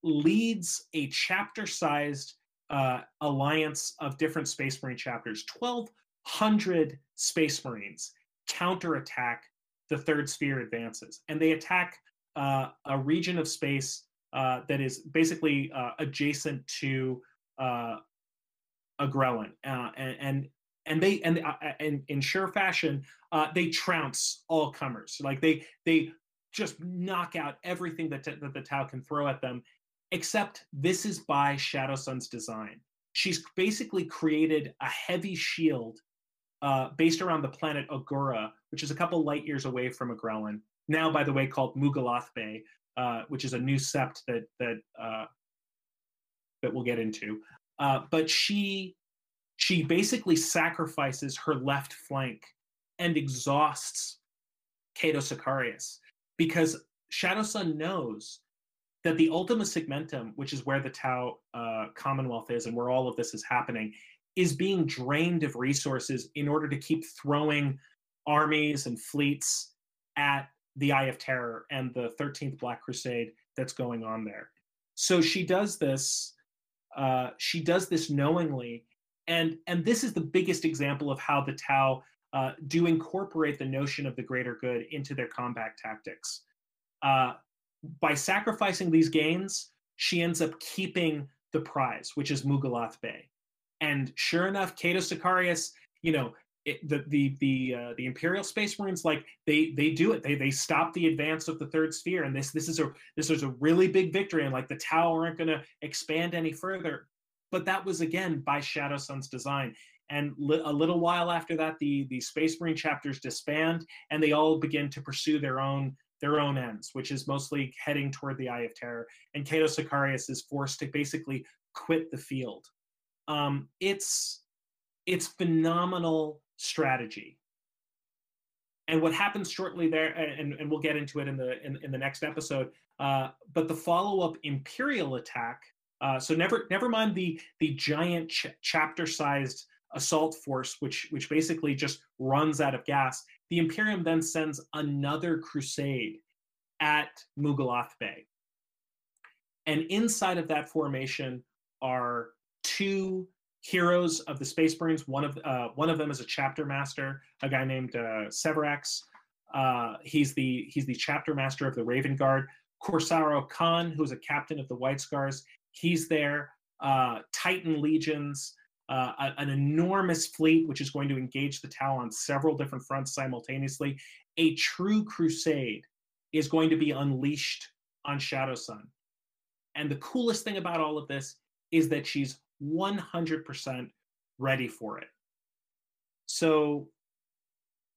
leads a chapter sized uh, alliance of different Space Marine chapters. 1,200 Space Marines counterattack the Third Sphere advances, and they attack uh, a region of space uh, that is basically uh, adjacent to uh, Agrellan. Uh, and, and and they and uh, in, in sure fashion they trounce all comers like they they just knock out everything that, t- that the tau can throw at them except this is by shadow sun's design she's basically created a heavy shield uh, based around the planet Ogura, which is a couple light years away from Agrellan. Now, by the way, called Mu'gulath Bay, uh, which is a new sept that that uh, that we'll get into. Uh, but she she basically sacrifices her left flank and exhausts Cato Sicarius because Shadow Sun knows that the Ultima Segmentum, which is where the Tau uh, Commonwealth is and where all of this is happening, is being drained of resources in order to keep throwing armies and fleets at the Eye of Terror and the 13th Black Crusade that's going on there. So she does this. Uh, she does this knowingly and and this is the biggest example of how the Tau uh, do incorporate the notion of the greater good into their combat tactics. Uh, by sacrificing these gains, she ends up keeping the prize, which is Mu'gulath Bay. And sure enough, Cato Sicarius, you know, it, the the the uh, the Imperial Space Marines like they they do it. They they stop the advance of the third sphere, and this this is a this is a really big victory. And like the Tau aren't going to expand any further but that was again by Shadow Sun's design. And li- a little while after that, the the Space Marine chapters disband, and they all begin to pursue their own their own ends, which is mostly heading toward the Eye of Terror. And Cato Sicarius is forced to basically quit the field. Um, it's it's phenomenal strategy. And what happens shortly there, and, and we'll get into it in the in, in the next episode. Uh, but the follow-up Imperial attack. Uh, so never never mind the the giant ch- chapter-sized assault force, which which basically just runs out of gas. The Imperium then sends another crusade at Mu'gulath Bay. And inside of that formation are two heroes of the Space Marines. One of uh, one of them is a chapter master, a guy named uh, Severax. Uh, he's the he's the chapter master of the Raven Guard. Korsarro Khan, who's a captain of the White Scars, he's there. Uh, Titan legions, uh, an enormous fleet which is going to engage the Tau on several different fronts simultaneously. A true crusade is going to be unleashed on Shadowsun. And the coolest thing about all of this is that she's 100% ready for it. So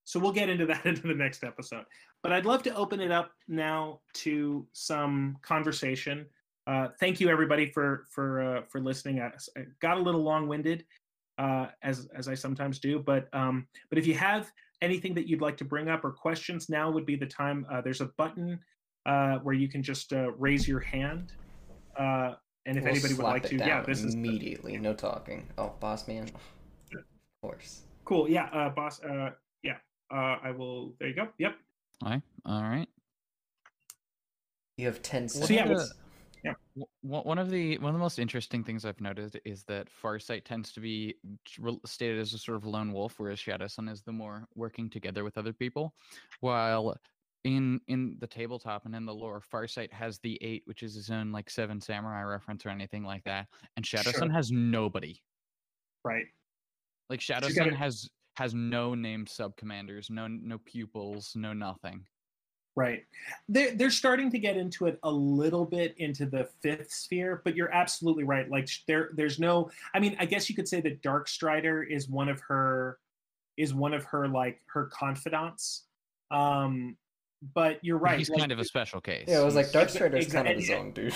so we'll get into that into the next episode. But I'd love to open it up now to some conversation. Uh, thank you everybody for for uh, for listening. I, I got a little long winded, uh, as as I sometimes do. But um, but if you have anything that you'd like to bring up or questions, now would be the time. Uh, there's a button uh, where you can just uh, raise your hand. Uh, and if We'll anybody would like to, yeah, this is immediately. No talking. Oh, boss man. Of course. cool. Yeah, uh, boss. Uh, yeah, uh, I will. There you go. Yep. All right. All right. You have ten So seconds. yeah, One of what's- W- One one of the one of the most interesting things I've noticed is that Farsight tends to be stated as a sort of lone wolf, whereas Shadowsun is the more working together with other people. While in in the tabletop and in the lore, Farsight has the eight, which is his own like seven samurai reference or anything like that, and Shadowsun Sure. has nobody. Right. Like you Shadowsun gotta- has has no named sub commanders, no no pupils, no nothing. Right. They're, they're starting to get into it a little bit into the fifth sphere, but you're absolutely right. Like there, there's no. I mean, I guess you could say that Dark Strider is one of her, is one of her like her confidants. Um, but you're right. He's like, kind of a special case. yeah, it was like He's- Dark exa- Strider's kind of his own dude.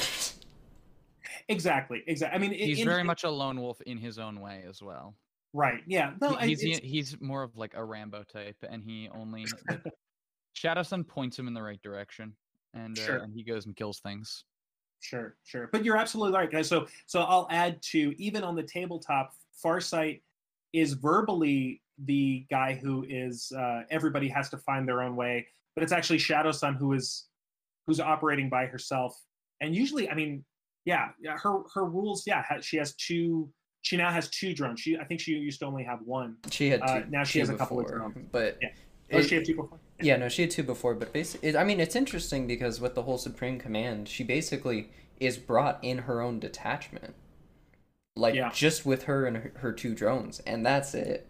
exactly, exactly. I mean, in- he's in- very much a lone wolf in his own way as well. right. Yeah. No, he's it's- he's more of like a Rambo type, and he only like, Shadowsun points him in the right direction, and uh, Sure. and he goes and kills things. Sure, sure. But you're absolutely right, guys. So so I'll add to even on the tabletop, Farsight is verbally the guy who is uh, everybody has to find their own way, but it's actually Shadowsun who is who's operating by herself. And usually, I mean, yeah, yeah, her her rules, yeah, ha- she has two. She now has two drones. She I think she used to only have one. She had two. Uh, now she two has a couple of before, drones. but Yeah. Oh, it- she had two before. Yeah, no, she had two before, but basically, I mean, it's interesting because with the whole Supreme Command, she basically is brought in her own detachment, like Yeah. just with her and her, her two drones, and that's it.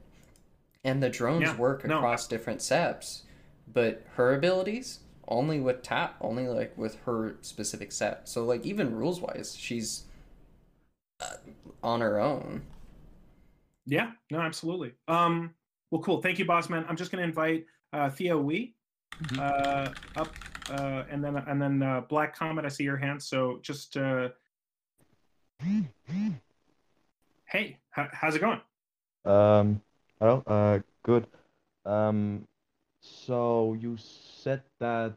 And the drones Yeah, work no, across different seps, but her abilities only with tap, only like with her specific set. So like even rules wise, she's uh, on her own. Yeah, no, absolutely. Um, well, cool. Thank you, Bossman. I'm just going to invite uh, Theo Wee Mhm. uh, up, uh, and then and then uh, Black Comet. I see your hand. So just uh, hey, h- how's it going? Um, hello. Uh, good. Um, so you said that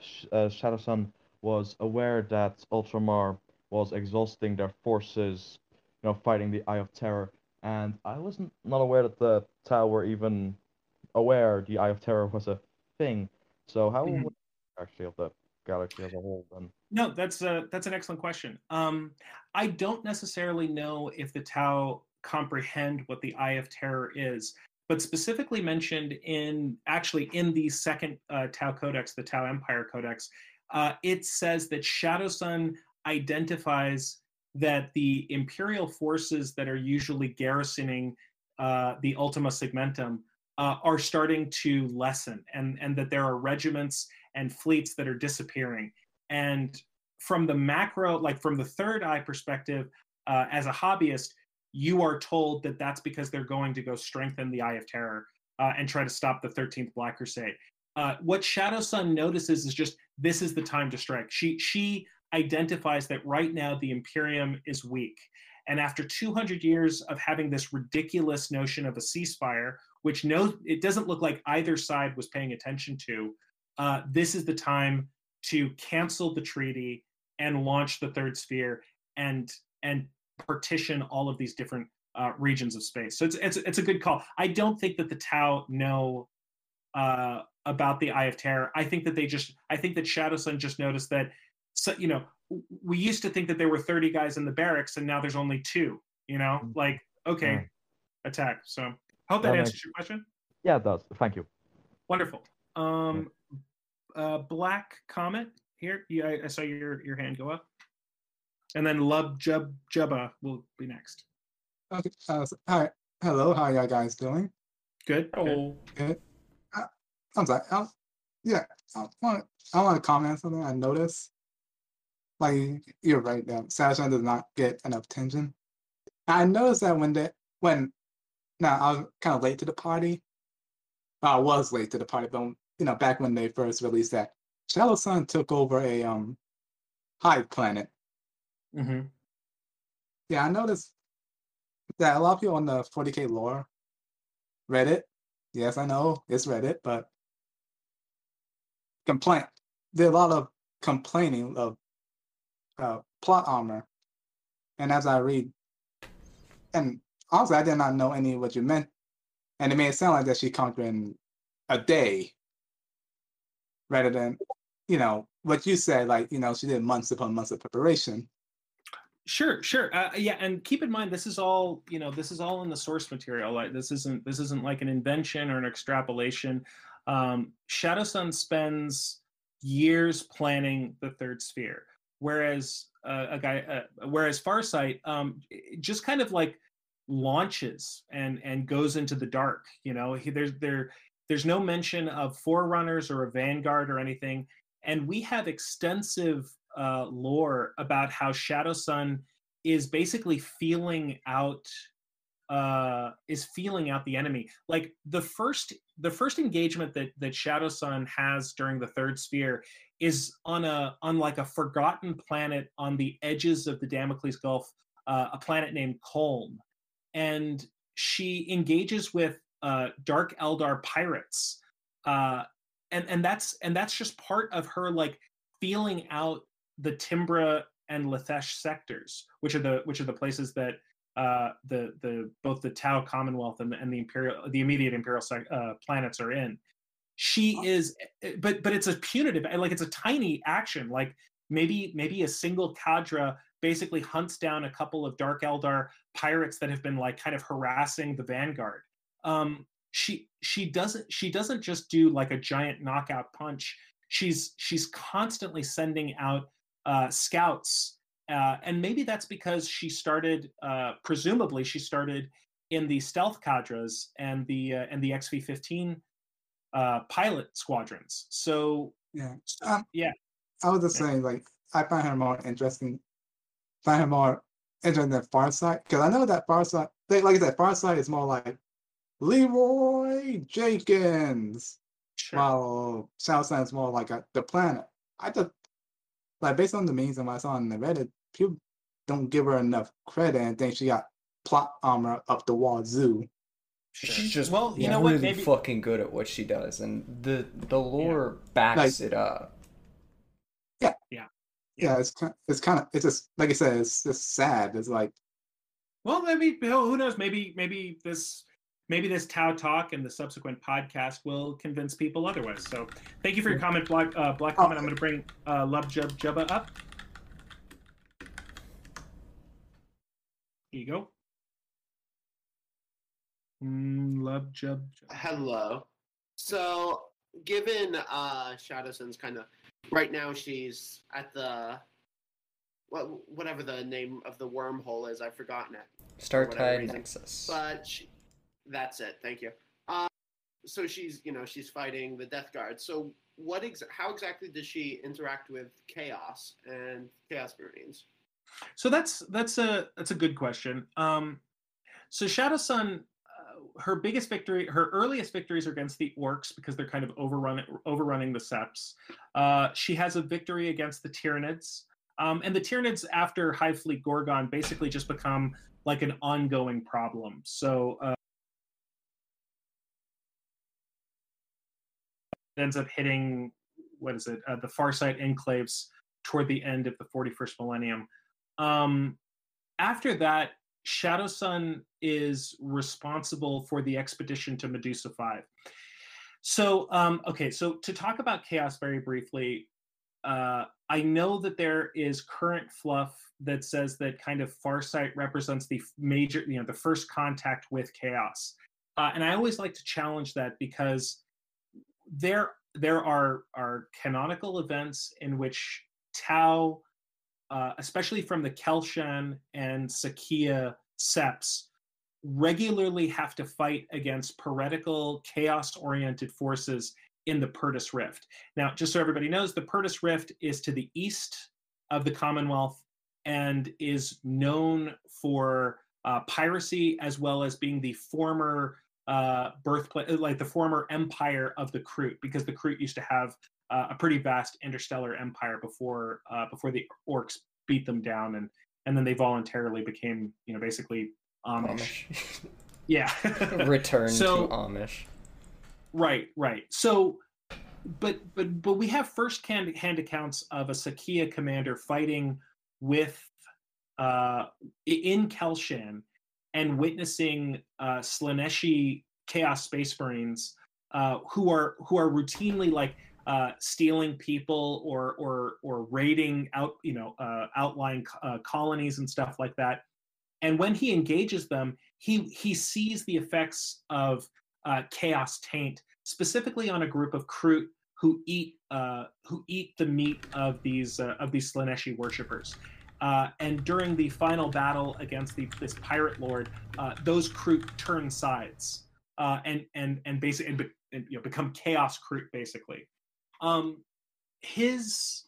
Sh- uh, Shadowsun was aware that Ultramar was exhausting their forces, you know, fighting the Eye of Terror, and I wasn't not aware that the tower even aware the Eye of Terror was a thing. So how Mhm. would actually of the galaxy as a whole then? No, that's uh, that's an excellent question. Um, I don't necessarily know if the Tau comprehend what the Eye of Terror is, but specifically mentioned in actually in the second uh, Tau Codex, the Tau Empire Codex, uh, it says that Shadow Sun identifies that the Imperial forces that are usually garrisoning uh, the Ultima Segmentum uh, are starting to lessen, and and that there are regiments and fleets that are disappearing. And from the macro like from the third eye perspective uh, as a hobbyist you are told that that's because they're going to go strengthen the eye of terror uh, and try to stop the 13th black crusade. Uh, what shadow sun notices is just this is the time to strike. She she identifies that right now the imperium is weak. And after 200 years of having this ridiculous notion of a ceasefire which no it doesn't look like either side was paying attention to uh, this is the time to cancel the treaty and launch the third sphere and and partition all of these different uh, regions of space. So it's it's it's a good call. I don't think that the Tau know uh, about the Eye of Terror. I think that they just I think that Shadowsun just noticed that so you know we used to think that there were 30 guys in the barracks and now there's only two. You know, Mm. like okay, attack. So I hope that That answers makes- your question. Yeah, it does. Thank you. Wonderful. Um, uh, Black Comet here. Yeah, I, I saw your your hand go up. And then Lub Jub Jubba will be next. Okay. Uh, s- hi. Hello. How y'all guys doing? Good. Good. Oh, Good. Uh, I'm sorry. Um, yeah. I want. I want to comment on something I noticed. Like you're right. Um, Saracen does not get enough attention. I noticed that when they when now I was kind of late to the party. I was late to the party, but you know, back when they first released that, Shadow Sun took over a um hive planet. Mm-hmm. Yeah, I noticed that a lot of people on the 40k lore Reddit. Yes, I know it's Reddit, but complaint. There's a lot of complaining of uh, plot armor, and as I read, and honestly, I did not know any of what you meant, and it made it sound like that she conquered in a day, rather than, you know, what you said, like you know, she did months upon months of preparation. Sure, sure. Uh, yeah, and keep in mind this is all you know. This is all in the source material. Like this isn't this isn't like an invention or an extrapolation. Um, Shadow Sun spends years planning the third sphere, whereas uh, a guy, uh, whereas Farsight um, just kind of like launches and and goes into the dark. You know, he, there's there there's no mention of forerunners or a vanguard or anything, and we have extensive uh, lore about how Shadow Sun is basically feeling out uh is feeling out the enemy like the first the first engagement that that shadow sun has during the third sphere is on a on like a forgotten planet on the edges of the damocles gulf uh, a planet named Kolm. And she engages with uh dark eldar pirates uh and and that's and that's just part of her like feeling out the timbra and lethesh sectors which are the which are the places that uh, the the both the Tau Commonwealth and the, and the imperial the immediate imperial sec- uh, planets are in. She is, but but it's a punitive, like it's a tiny action. Like maybe maybe a single cadre basically hunts down a couple of Dark Eldar pirates that have been like kind of harassing the Vanguard. Um, she she doesn't she doesn't just do like a giant knockout punch. She's she's constantly sending out uh, scouts uh, and maybe that's because she started, uh, presumably, she started in the stealth cadres and the uh, and the XV-15 uh, pilot squadrons. So Yeah. Um, yeah, I was just Yeah. saying, like, I find her more interesting. Find her more interesting than Farsight because I know that Farsight, like, like I said, Farsight is more like Leroy Jenkins, sure. while Southside is more like a, the planet. I just like based on the memes and what I saw on the Reddit, people don't give her enough credit and think she got plot armor up the wazoo. sure. She's just well, you yeah, know what? really Maybe fucking good at what she does, and the the lore backs it up. Yeah, it's kind, it's kind of, it's just like I said, it's just sad. It's like, well, maybe who who knows? Maybe maybe this maybe this Tau talk and the subsequent podcast will convince people otherwise. So thank you for your comment, Black uh, Black Oh. comment. I'm going to bring uh, Love Jub Jubba up. Here you go. Mm, Love Jub. Jub. hello. So, given uh, Shadowsun's kind of right now, she's at the what whatever the name of the wormhole is. I've forgotten it. whatever Startide. Nexus. But she, that's it. Thank you. Uh, so she's you know she's fighting the Death Guard. So what ex- how exactly does she interact with Chaos and Chaos Marines? So that's that's a that's a good question. Um, so Shadow Sun, her biggest victory, her earliest victories are against the orcs because they're kind of overrun, overrunning the Seps. Uh, she has a victory against the Tyranids, um, and the Tyranids after Hive Fleet Gorgon basically just become like an ongoing problem. So. Uh, ends up hitting what is it? Uh, the Farsight enclaves toward the end of the 41st millennium. Um, after that, Shadow Sun is responsible for the expedition to Medusa 5. So, um, okay, so to talk about chaos very briefly, uh, I know that there is current fluff that says that kind of Farsight represents the major, you know, the first contact with chaos, uh, and I always like to challenge that because there there are are canonical events in which Tau, uh, especially from the Ke'lshan and Sa'cea septs, regularly have to fight against piratical, chaos oriented forces in the Perdus Rift. Now, just so everybody knows, the Perdus Rift is to the east of the Commonwealth and is known for uh, piracy as well as being the former uh, birthplace, like the former empire of the Kroot, because the Kroot used to have uh, a pretty vast interstellar empire before uh, before the orcs beat them down, and and then they voluntarily became, you know, basically Amish. Amish. Yeah. Return So- to Amish. Right, right. So, but but but we have first hand hand accounts of a Sa'cea commander fighting with uh in Ke'lshan and witnessing uh Slaaneshi Chaos Space Marines uh who are who are routinely like uh stealing people or or or raiding out you know uh outlying uh, colonies and stuff like that and when he engages them he he sees the effects of uh, chaos taint, specifically on a group of Kroot who eat uh, who eat the meat of these uh, of these Slaaneshi worshippers. And during the final battle against the, this pirate lord, those Kroot turn sides and and and basically and, and, you know, become chaos Kroot basically. Um, his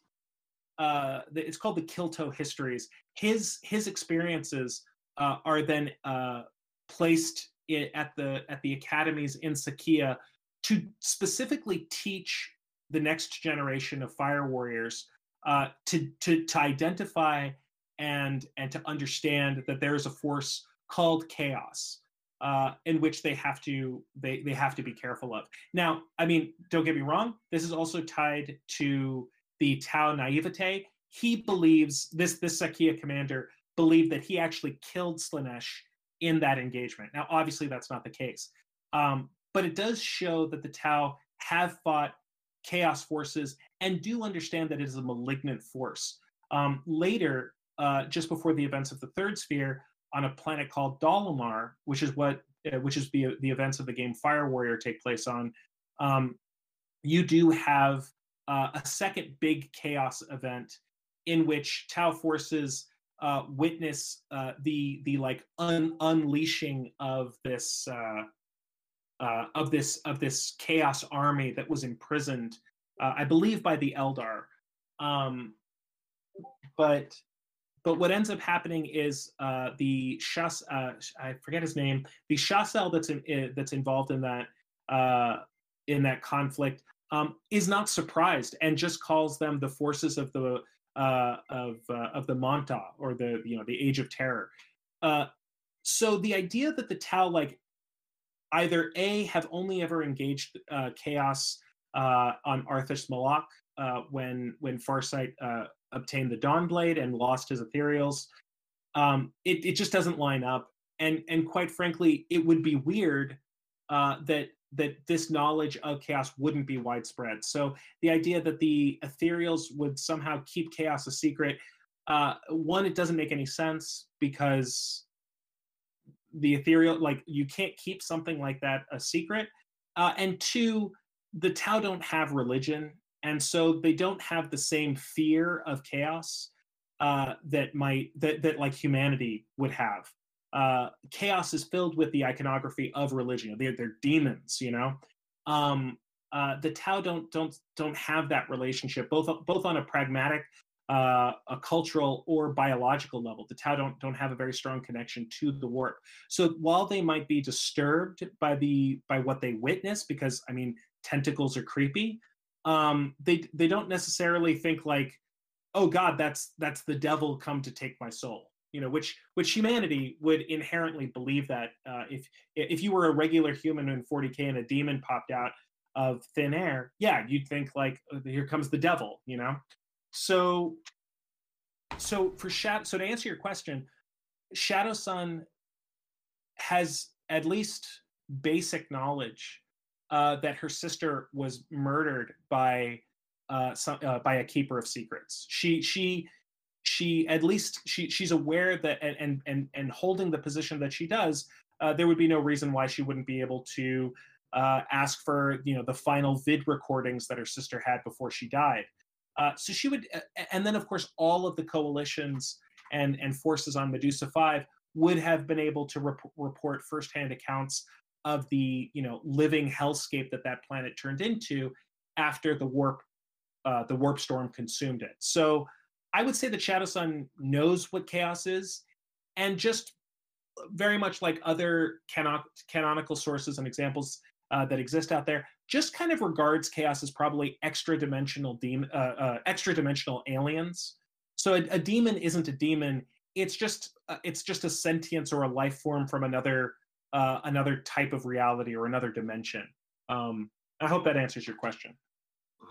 uh, it's called the Kilto Histories. His his experiences uh, are then uh, placed at the at the academies in Sa'cea to specifically teach the next generation of fire warriors uh, to to to identify and and to understand that there is a force called chaos uh, in which they have to they they have to be careful of. Now, I mean, don't get me wrong. This is also tied to the Tau naivete. He believes this this Sa'cea commander believed that he actually killed Slaanesh in that engagement. Now, obviously, that's not the case, um, but it does show that the Tau have fought chaos forces and do understand that it is a malignant force. Um, later, uh, just before the events of the Third Sphere, on a planet called Dalamar, which is what uh, which is the the events of the game Fire Warrior take place on, um, you do have uh, a second big chaos event in which Tau forces uh, witness uh, the the like un- unleashing of this uh, uh, of this of this chaos army that was imprisoned, I believe, by the Eldar. Um, but but what ends up happening is uh, the Shas uh, I forget his name the Shas'el that's in, i- that's involved in that uh, in that conflict um, is not surprised and just calls them the forces of the uh, of uh, of the Mont'au or the you know the Age of Terror. Uh, so the idea that the Tau like either a have only ever engaged chaos on Arthas Moloch when when Farsight obtained the Dawnblade and lost his ethereals. Um, it it just doesn't line up, and and quite frankly, it would be weird uh, that that this knowledge of chaos wouldn't be widespread. So the idea that the ethereals would somehow keep chaos a secret, uh, one, it doesn't make any sense because the ethereal, like you can't keep something like that a secret, uh, and two, the Tau don't have religion, and so they don't have the same fear of chaos uh, that might that that like humanity would have uh, chaos is filled with the iconography of religion. They're, they're demons, you know. Um, uh, the Tau don't don't don't have that relationship, both both on a pragmatic, uh, a cultural, or biological level. The Tau don't don't have a very strong connection to the warp. So while they might be disturbed by the by what they witness, because I mean tentacles are creepy, um, they they don't necessarily think like, oh God, that's that's the devil come to take my soul you know which which humanity would inherently believe that uh, if if you were a regular human in 40k and a demon popped out of thin air, yeah, you'd think like "Oh, here comes the devil, you know. So, so for shadow, so to answer your question, Shadow Sun has at least basic knowledge uh, that her sister was murdered by uh, some, uh, by a keeper of secrets. She she she at least she she's aware that and and and, holding the position that she does, uh, there would be no reason why she wouldn't be able to uh, ask for you know the final vid recordings that her sister had before she died. Uh, so she would, and then of course all of the coalitions and and forces on Medusa Five would have been able to rep- report firsthand accounts of the you know living hellscape that that planet turned into after the warp uh, the warp storm consumed it. So I would say that Shadow Sun knows what chaos is, and just very much like other cano- canonical sources and examples uh, that exist out there, just kind of regards chaos as probably extra dimensional demon, uh, uh, extra dimensional aliens. So a, a demon isn't a demon; it's just uh, it's just a sentience or a life form from another uh, another type of reality or another dimension. Um, I hope that answers your question.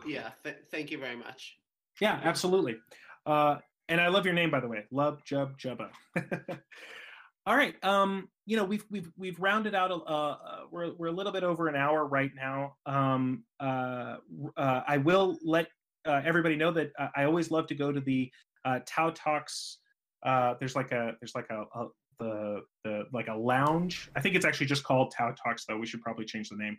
Yeah, th- thank you very much. Yeah, absolutely. Uh, and I love your name, by the way, Lub Jub Jubba. All right. Um, you know, we've we've we've rounded out. A, uh, we're we're a little bit over an hour right now. Um, uh, uh, I will let uh, everybody know that uh, I always love to go to the uh, Tau Talks. Uh, there's like a there's like a, a the the like a lounge. I think it's actually just called Tau Talks, though. We should probably change the name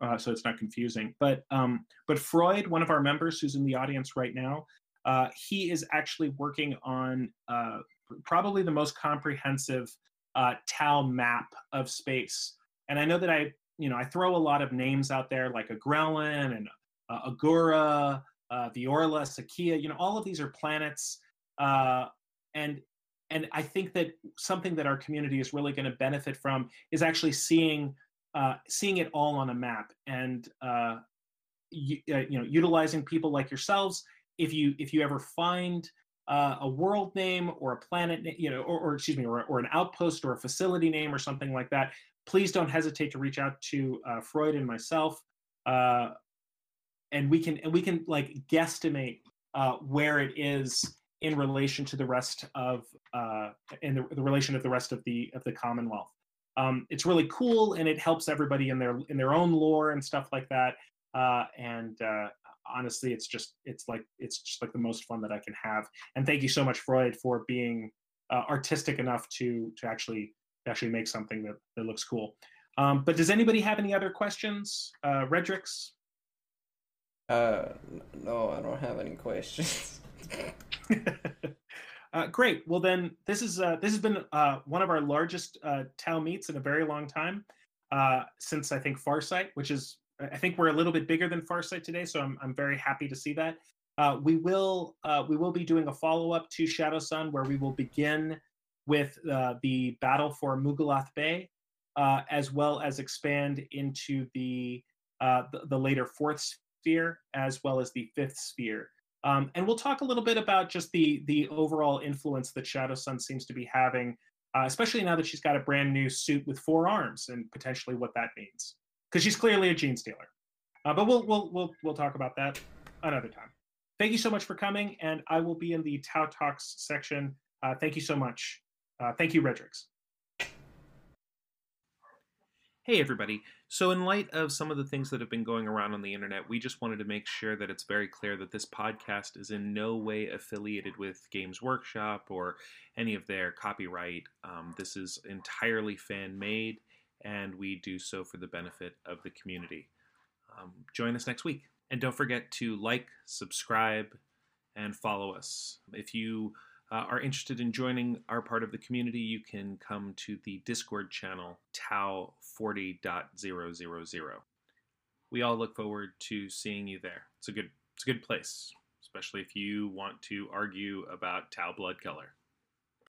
uh, so it's not confusing. But um, but Freud, one of our members who's in the audience right now, uh, he is actually working on uh, probably the most comprehensive uh, Tau map of space. And I know that I you know I throw a lot of names out there like Agrellan and uh, Agura, uh, Vior'la, Sa'cea. You know all of these are planets, uh, and and I think that something that our community is really going to benefit from is actually seeing uh, seeing it all on a map and uh, you, uh, you know utilizing people like yourselves. If you if you ever find uh, a world name or a planet you know or, or excuse me or, or an outpost or a facility name or something like that please don't hesitate to reach out to uh, freud and myself uh, and we can and we can like guesstimate where it is in relation to the rest of uh, in the, the relation of the rest of the of the commonwealth. Um, it's really cool and it helps everybody in their in their own lore and stuff like that. Uh, and uh, honestly it's just it's like it's just like the most fun that i can have. And thank you so much freud for being uh, artistic enough to to actually actually make something that, that looks cool. Um, but does anybody have any other questions? Uh redrix? Uh, no, I don't have any questions. uh, great. Well, then this is uh, this has been uh, one of our largest uh, Tau meets in a very long time uh, since I think Farsight, which is I think we're a little bit bigger than Farsight today, so I'm I'm very happy to see that. Uh, we will uh, we will be doing a follow up to Shadow Sun where we will begin with the battle for Mu'gulath Bay, as well as expand into the, the the later fourth sphere as well as the fifth sphere. Um, and we'll talk a little bit about just the the overall influence that Shadow Sun seems to be having, uh, especially now that she's got a brand new suit with four arms and potentially what that means, because she's clearly a gene stealer. Uh, but we'll we'll we'll we'll talk about that another time. Thank you so much for coming, and I will be in the Tau Talks section. Uh, thank you so much. Uh, thank you, Redrix. Hey, everybody. So, in light of some of the things that have been going around on the internet, we just wanted to make sure that it's very clear that this podcast is in no way affiliated with Games Workshop or any of their copyright. Um, this is entirely fan made, and we do so for the benefit of the community. Um, join us next week. And don't forget to like, subscribe, and follow us. If you uh, are interested in joining our part of the community, you can come to the Discord channel tau 40.000. We all look forward to seeing you there. It's a good it's a good place, especially if you want to argue about tau blood color.